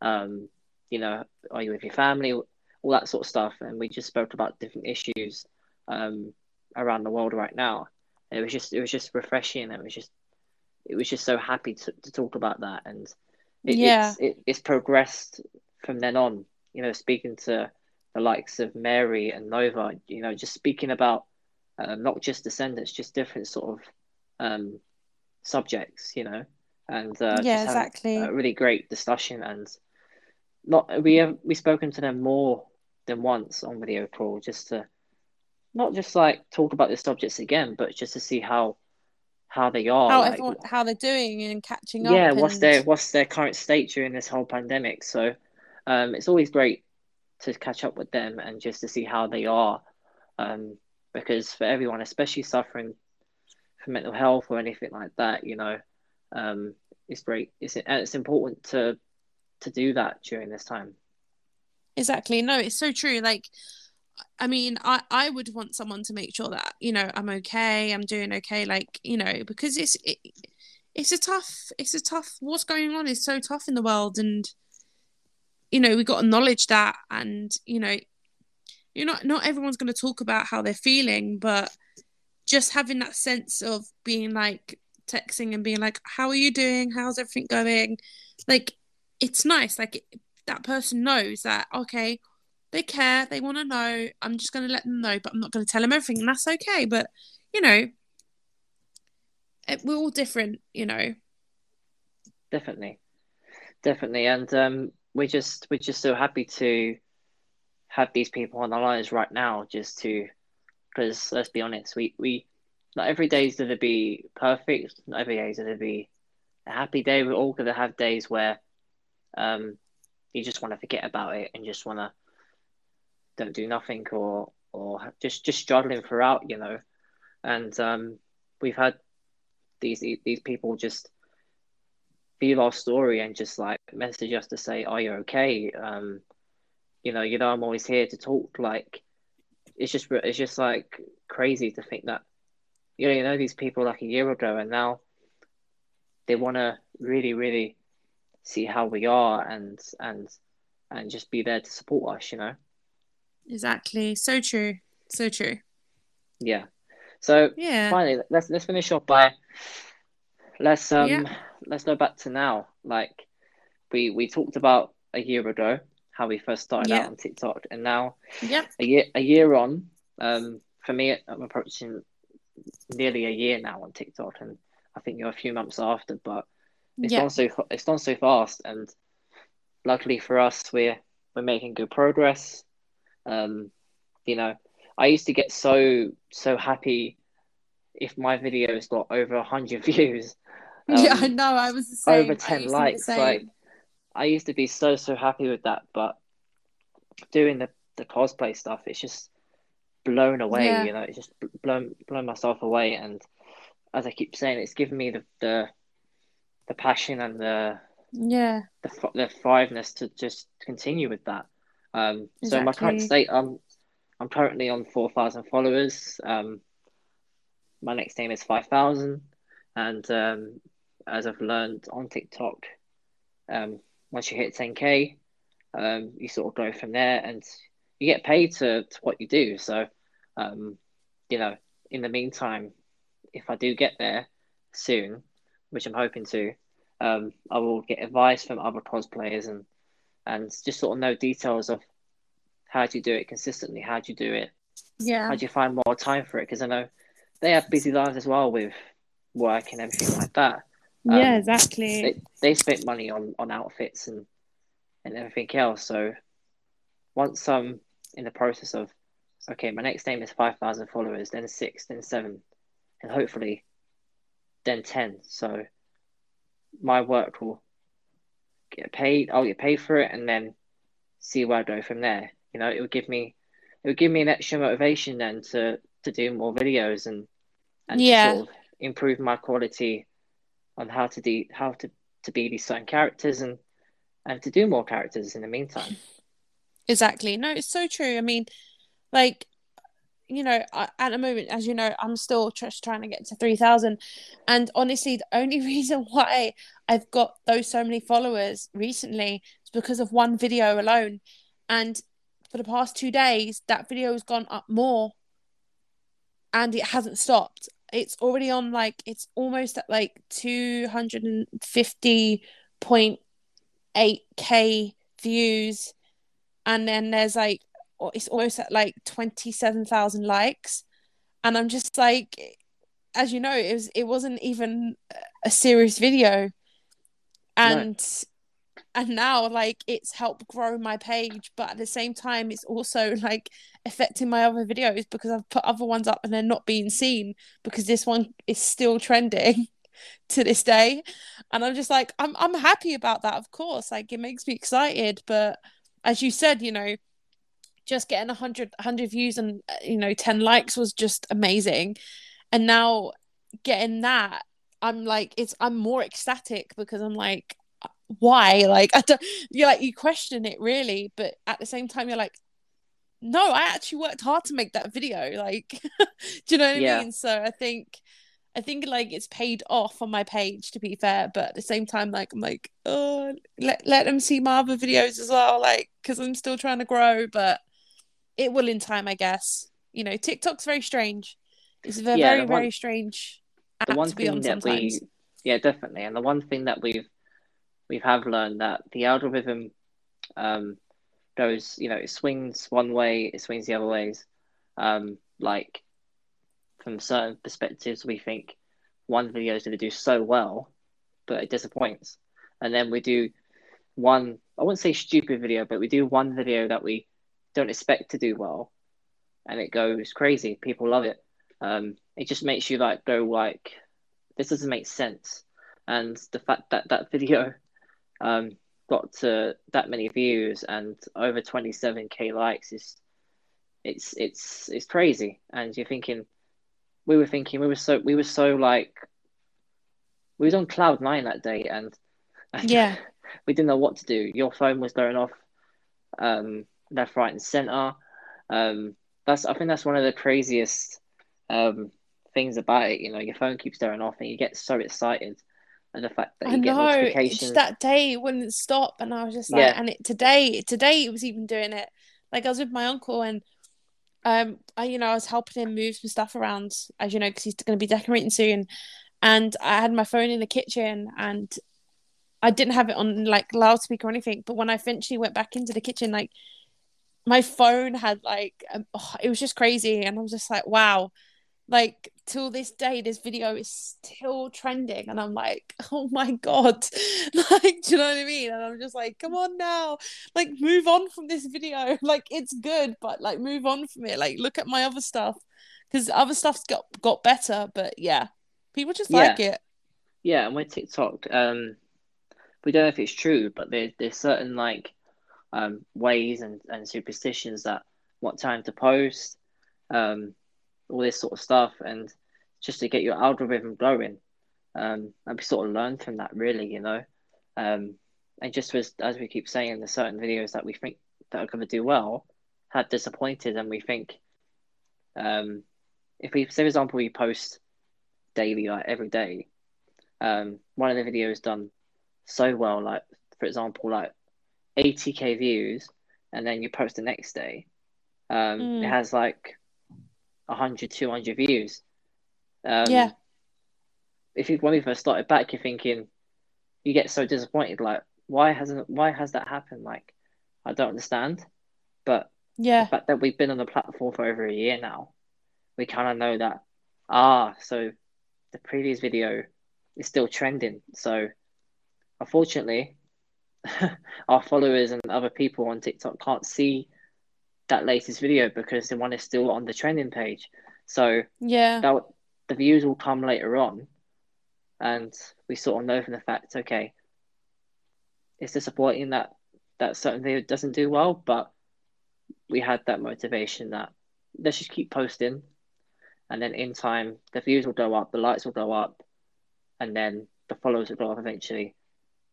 Um, you know, are you with your family? All that sort of stuff, and we just spoke about different issues um, around the world right now. And it was just it was just refreshing. It was just it was just so happy to, to talk about that, and it, yeah, it's, it, it's progressed from then on. You know, speaking to the likes of Mary and Nova, you know, just speaking about um, not just descendants, just different sort of um, subjects, you know, and uh, yeah, exactly, a really great discussion. And not we have we spoken to them more than once on video call, just to not just like talk about the subjects again, but just to see how how they are, how like, everyone, how they're doing and catching up. Yeah, what's and... their what's their current state during this whole pandemic? So, um, it's always great to catch up with them and just to see how they are. Um, because for everyone, especially suffering from mental health or anything like that, you know, um, it's great. It's and it's important to to do that during this time. Exactly. No, it's so true. Like, I mean, I I would want someone to make sure that you know I'm okay, I'm doing okay. Like, you know, because it's it, it's a tough it's a tough what's going on is so tough in the world and you know we got to acknowledge that and you know you're not not everyone's going to talk about how they're feeling but just having that sense of being like texting and being like how are you doing how's everything going like it's nice like that person knows that okay they care they want to know. I'm just going to let them know but i'm not going to tell them everything and that's okay but you know it, we're all different you know. Definitely. Definitely and um we're just we're just so happy to have these people on our lives right now just to because let's be honest we we not every day is going to be perfect not every day is going to be a happy day we're all going to have days where um you just want to forget about it and just want to don't do nothing or or just just struggling throughout you know and um we've had these these people just feel our story and just like message us to say are you okay um you know, you know, I'm always here to talk. Like, it's just, it's just like crazy to think that, you know, you know, these people like a year ago, and now they want to really, really see how we are and and and just be there to support us. You know. Exactly. So true. So true. Yeah. So yeah. Finally, let's let's finish off by let's um yeah. let's go back to now. Like we we talked about a year ago how we first started yeah. out on TikTok, and now yeah, a year a year on, um, for me, I'm approaching nearly a year now on TikTok, and I think you're a few months after, but it's yep. gone so it's gone so fast, and luckily for us, we're we're making good progress. Um, you know, I used to get so so happy if my videos got over hundred [LAUGHS] views. Um, yeah, I know. I was the same. Over ten likes, like I used to be so so happy with that, but doing the the cosplay stuff, it's just blown away. Yeah. You know, it's just blown blown myself away. And as I keep saying, it's given me the the, the passion and the yeah the the fiveness to just continue with that. Um, exactly. so my current state, I'm I'm currently on four thousand followers. Um, my next aim is five thousand, and um, as I've learned on TikTok, um, once you hit 10k, um, you sort of go from there, and you get paid to, to what you do. So, um, you know, in the meantime, if I do get there soon, which I'm hoping to, um, I will get advice from other cosplayers and and just sort of know details of how do you do it consistently, how do you do it, Yeah. how do you find more time for it? Because I know they have busy lives as well with work and everything like that. yeah, Um, exactly. They they spent money on on outfits and and everything else. So once I'm in the process of okay, my next aim is five thousand followers, then six, then seven, and hopefully then ten. So my work will get paid. I'll get paid for it, and then see where I go from there. You know, it would give me it would give me an extra motivation then to to do more videos and and Yeah. sort of improve my quality on how to do how to to be these certain characters and and to do more characters in the meantime. Exactly. No, it's so true. I mean, like, you know, at the moment, as you know, I'm still just trying to get to 3,000. And honestly, the only [LAUGHS] reason why I've got those so many followers recently is because of one video alone. And for the past two days, that video has gone up more and it hasn't stopped. It's already on like, it's almost at like 250.8k views and then there's like it's almost at like 27,000 likes. And I'm just like as you know it was it wasn't even a serious video. And and now like it's helped grow my page but at the same time it's also like affecting my other videos because I've put other ones up and they're not being seen because this one is still trending [LAUGHS] to this day. And I'm just like I'm I'm happy about that of course. Like it makes me excited. But as you said you know just getting 100 100 views and uh, you know 10 likes was just amazing. And now getting that I'm like it's I'm more ecstatic because I'm like why? Like [LAUGHS] I don't you're like you question it really but at the same time you're like no I actually worked hard to make that video. [LAUGHS] Like [LAUGHS] do you know what Yeah. I mean? So I think I think like it's paid off on my page to be fair, but at the same time, like I'm like, oh, let let them see my other videos as well, like because I'm still trying to grow, but it will in time, I guess. You know, TikTok's very strange. It's a very Yeah, very one- very strange app the one to be thing on that sometimes. we yeah definitely and the one thing that we've we have learned that the algorithm um goes you know it swings one way it swings the other ways um like from certain perspectives we think one video is going to do so well but it disappoints and then we do one i wouldn't say stupid video but we do one video that we don't expect to do well. And it goes crazy. People love it. Um it just makes you like go like this doesn't make sense. And the fact that that video um got to that many views and over 27k likes is it's it's it's crazy. And you're thinking we were thinking we were so we were so like we was on cloud nine that day and, and Yeah. [LAUGHS] we didn't know what to do. Your phone was going off um left right and center um that's i think that's one of the craziest um things about it you know your phone keeps going off and you get so excited and the fact that I you get know. Notifications that day it wouldn't stop, and I was just like, Yeah. and it today, today it was even doing it. Like I was with my uncle, and um, I, you know, I was helping him move some stuff around, as you know, because he's going to be decorating soon. And I had my phone in the kitchen, and I didn't have it on like loudspeaker or anything. But when I eventually went back into the kitchen, like my phone had like, um, oh, it was just crazy, and I was just like, wow. Like till this day, this video is still trending, and I'm like, [LAUGHS] oh my god, [LAUGHS] like, do you know what I mean? And I'm just like, come on now, like, move on from this video. [LAUGHS] Like, it's good, but like, move on from it. Like, look at my other stuff, because other stuff's got got better. But yeah, people just like it. Yeah, and with TikTok, um, we don't know if it's true, but there, there's certain like um, ways and, and superstitions that what time to post, um, all this sort of stuff, and just to get your algorithm going. Um, and we sort of learned from that, really, you know. Um, and just as as we keep saying, the certain videos that we think that are going to do well have disappointed, and we think, um, if we, say, for example, we post daily, like every day, um, one of the videos done so well, like for example, like 80k views, and then you post the next day, um, Mm. it has like 100, 200 views. Um, Yeah. if you when we first started back, you're thinking, you get so disappointed. Like, why hasn't why has that happened? Like, I don't understand. But yeah, the fact that we've been on the platform for over a year now, we kind of know that. Ah, so the previous video is still trending. So, unfortunately, [LAUGHS] our followers and other people on TikTok can't see that latest video because the one is still on the trending page. So yeah, that the views will come later on, and we sort of know from the fact, okay, it's disappointing that that certain video doesn't do well, but we had that motivation that let's just keep posting, and then in time the views will go up, the likes will go up, and then the followers will go up eventually.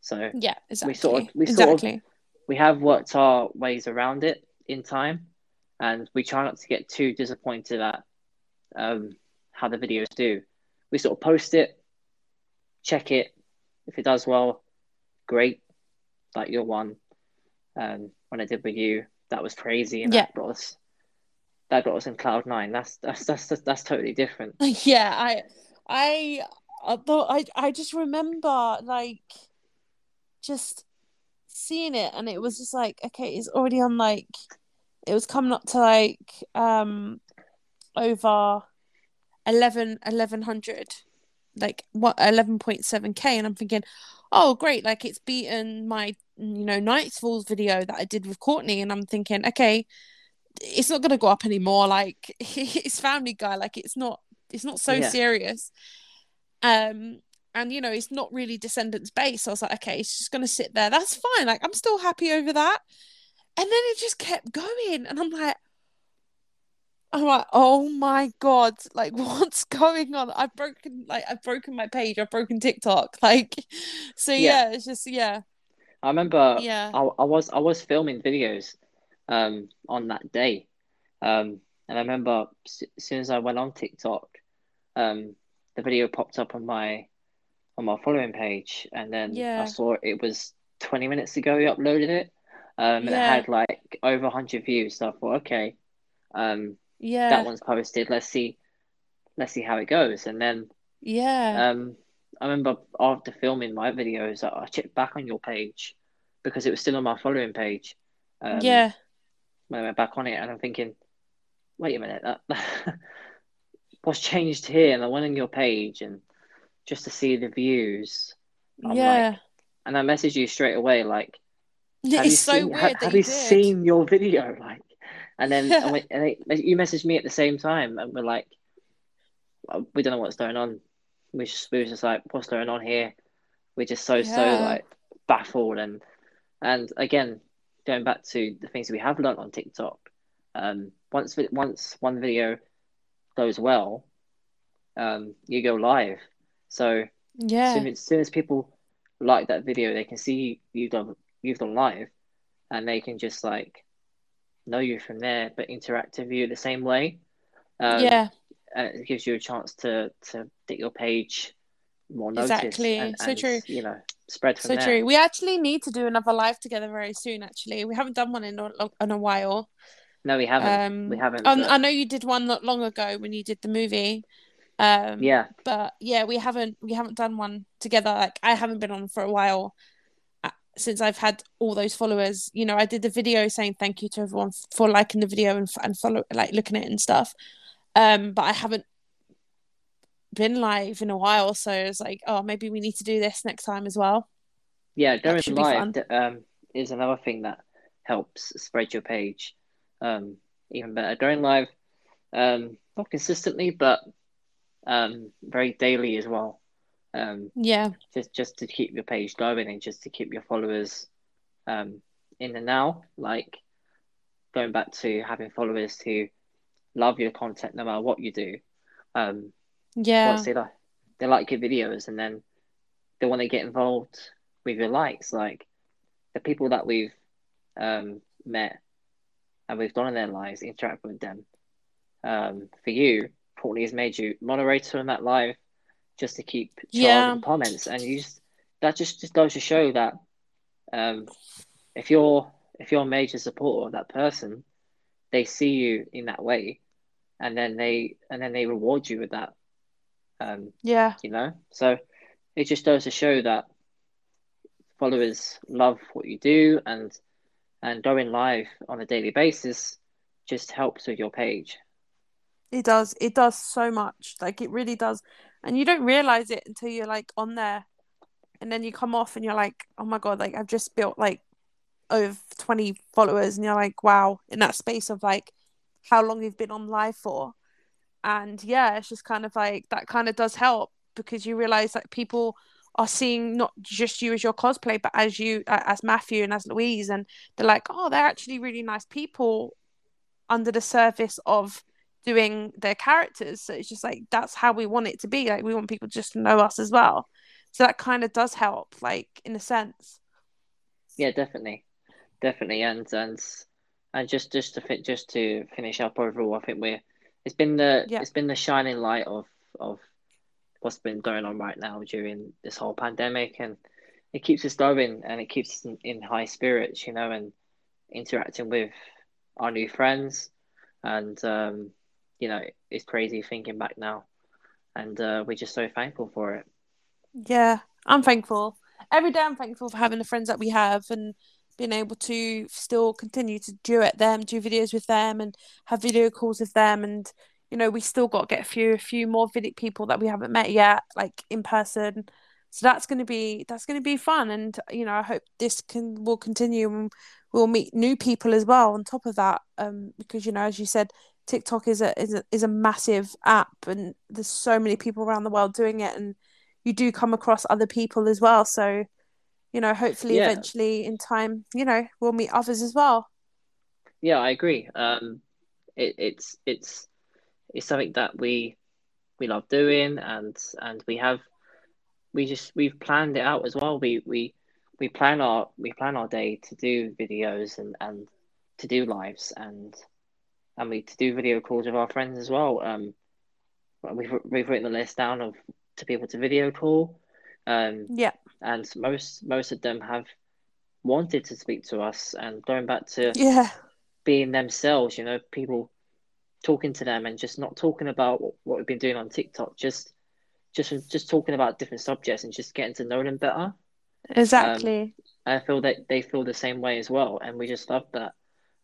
So yeah, exactly. We sort of we exactly. sort of we have worked our ways around it in time, and we try not to get too disappointed at um, how the videos do. We sort of post it, check it. If it does well, great. Like your one, um, when I did with you, that was crazy, and Yeah. that brought us that got us in cloud nine. That's that's that's that's, that's totally different. [LAUGHS] yeah i i I thought i i just remember like just seeing it and it was just like okay it's already on like it was coming up to like um over 11 1100 like what 11.7k and i'm thinking oh great like it's beaten my you know night falls video that i did with courtney and i'm thinking okay it's not going to go up anymore like [LAUGHS] it's family guy like it's not it's not so Yeah. serious um and you know it's not really descendants based. I was like okay it's just going to sit there. That's fine. Like i'm still happy over that. And then it just kept going and i'm like i'm like oh my god like [LAUGHS] what's going on? I've broken like i've broken my page. I've broken tiktok. [LAUGHS] Like so Yeah. yeah it's just yeah. I remember yeah. I, I was I was filming videos um on that day. Um and I remember as soon as I went on TikTok, um the video popped up on my on my following page and then Yeah. I saw it was 20 minutes ago you uploaded it. Um and it had like over 100 views. So I thought, okay, um yeah that one's posted. Let's see let's see how it goes. And then yeah um, I remember after filming my videos, I I checked back on your page because it was still on my following page. Um, yeah When I went back on it, and I'm thinking, wait a minute, that, [LAUGHS] what's changed here? And I went on your page, and just to see the views, I'm yeah and I messaged you straight away, like, have it's you so seen, weird ha- that have you seen your video? [LAUGHS] Like, and then Yeah. I went, and [LAUGHS] you messaged me at the same time, and we're like, "Uh, we don't know what's going on. We just, we were just like, what's going on here? We're just so so like baffled, and and again, going back to the things we have learned on TikTok, um, once once one video goes well, um, you go live. So yeah soon as soon as people like that video, they can see you've done you've done live, and they can just like know you from there, but interact with you the same way. Um, yeah and it gives you a chance to to get your page more noticed Exactly. and, So and true. you know spread from so there. true we actually need to do another live together very soon actually we haven't done one in a, in a while No, we haven't. um we haven't. um, but- i know you did one not long ago when you did the movie um yeah, but yeah we haven't we haven't done one together like i haven't been on for a while uh, since i've had all those followers you know i did the video saying thank you to everyone for liking the video and, and follow like looking at it and stuff um but i haven't been live in a while so it's like oh maybe we need to do this next time as well yeah. Going should be fun. live um, is another thing that helps spread your page um, even better. Going live, um, not consistently, but um, very daily as well. Um, yeah just just to keep your page going and just to keep your followers um, in the now. Like going back to having followers who love your content no matter what you do. Um, yeah they like they like your videos and then they want to get involved with your likes. Like the people that we've um, met and we've done in their lives, interact with them. Um, for you, Courtney has made you moderator in that live just to keep charge Yeah. comments, and you just that just just goes to show that um, if you're if you're a major supporter of that person, they see you in that way, and then they and then they reward you with that Um, Yeah. you know, so it just goes to show that followers love what you do, and and going live on a daily basis just helps with your page. It does. It does so much. Like it really does. And you don't realize it until you're like on there. And then you come off and you're like, oh my God, like I've just built like over 20 followers. And you're like, wow, in that space of like how long you've been on live for. And yeah, it's just kind of like that kind of does help because you realize like people are seeing not just you as your cosplay, but as you, as Matthew and as Louise. And they're like, oh, they're actually really nice people under the surface of doing their characters. So it's just like that's how we want it to be. Like we want people just to know us as well. So that kind of does help, like in a sense. Yeah, definitely, definitely, and and and just just to fit just to finish up overall, I think we're it's been the Yeah. it's been the shining light of of what's been going on right now during this whole pandemic, and it keeps us going and it keeps us in, in high spirits, you know, and interacting with our new friends, and um, you know, it's crazy thinking back now, and uh, we're just so thankful for it. Yeah, I'm thankful. Every day I'm thankful for having the friends that we have and being able to still continue to duet them, do videos with them and have video calls with them and you know, we still got to get a few a few more video people that we haven't met yet, like in person. So that's gonna be that's gonna be fun and you know, I hope this can will continue and we'll meet new people as well on top of that. Um because you know, as you said, TikTok is a is a is a massive app and there's so many people around the world doing it and you do come across other people as well. So, you know, hopefully Yeah. eventually in time, you know, we'll meet others as well. Yeah, I agree. Um, it, it's it's it's something that we we love doing, and and we have we just we've planned it out as well. We we we plan our we plan our day to do videos and and to do lives and and we to do video calls with our friends as well. Um, we've we've written the list down of to people to video call. Um, Yeah. and most most of them have wanted to speak to us and going back to Yeah. being themselves, you know, people talking to them and just not talking about what, what we've been doing on TikTok, just just just talking about different subjects and just getting to know them better. Exactly. I feel that they feel the same way as well, and we just love that.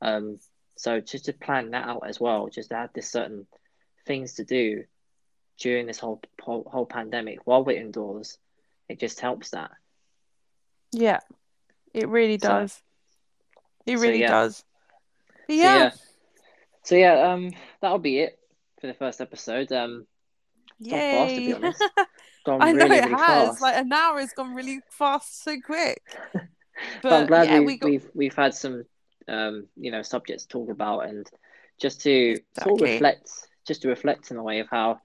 Um, so just to plan that out as well, just to have this certain things to do during this whole whole, whole pandemic while we're indoors, it just helps that. yeah. It really So- does. It so, really yeah. does. But So yeah. yeah, so yeah, um, that'll be it for the first episode. Um, gone fast to be. [LAUGHS] Gone I know it really has. fast. Like an hour has gone really fast so quick. [LAUGHS] But I'm glad yeah, we've, we got we've we've had some um you know subjects to talk about and just to sort of reflect just to reflect in a way of how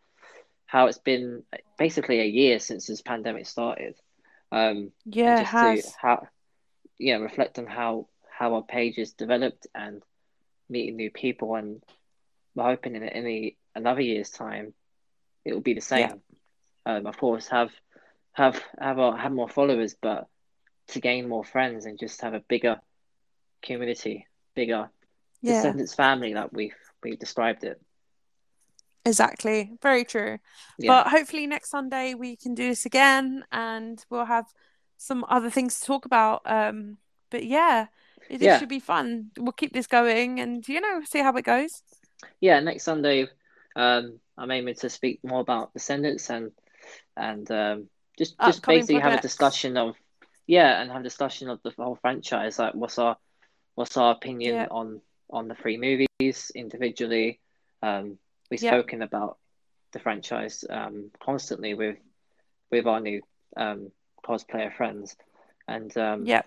how it's been basically a year since this pandemic started. Um yeah, just has. to how yeah, reflect on how how our page has developed and meeting new people and we're hoping in any another year's time it will be the same. Yeah. Um of course have have have our, have more followers but to gain more friends and just have a bigger community, bigger Yeah. descendants family that we've we've described it. Exactly. Very true. Yeah. But hopefully next Sunday we can do this again and we'll have some other things to talk about. Um, but yeah, it, Yeah. should be fun. We'll keep this going and, you know, see how it goes. yeah, next Sunday, um, I'm aiming to speak more about descendants and and um, just just Upcoming basically have a discussion of yeah, and have a discussion of the whole franchise. Like, what's our what's our opinion Yeah. on on the three movies individually? Um, we've Yeah. spoken about the franchise um, constantly with with our new um, cosplayer friends, and um, Yep.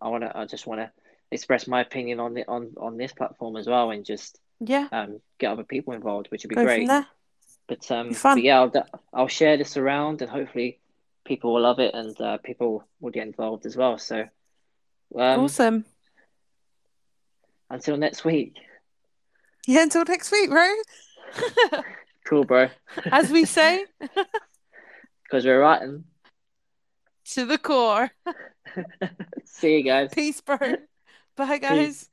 I want to I just want to express my opinion on the on on this platform as well, and just Yeah. um, get other people involved, which would be Go great. But um, but yeah, I'll I'll share this around, and hopefully people will love it, and uh, people will get involved as well. So um, awesome. Until next week, Yeah, until next week, bro. [LAUGHS] cool, bro. As we say, [LAUGHS] Because we're writing. to the core. [LAUGHS] See you guys. Peace, bro. Bye, guys.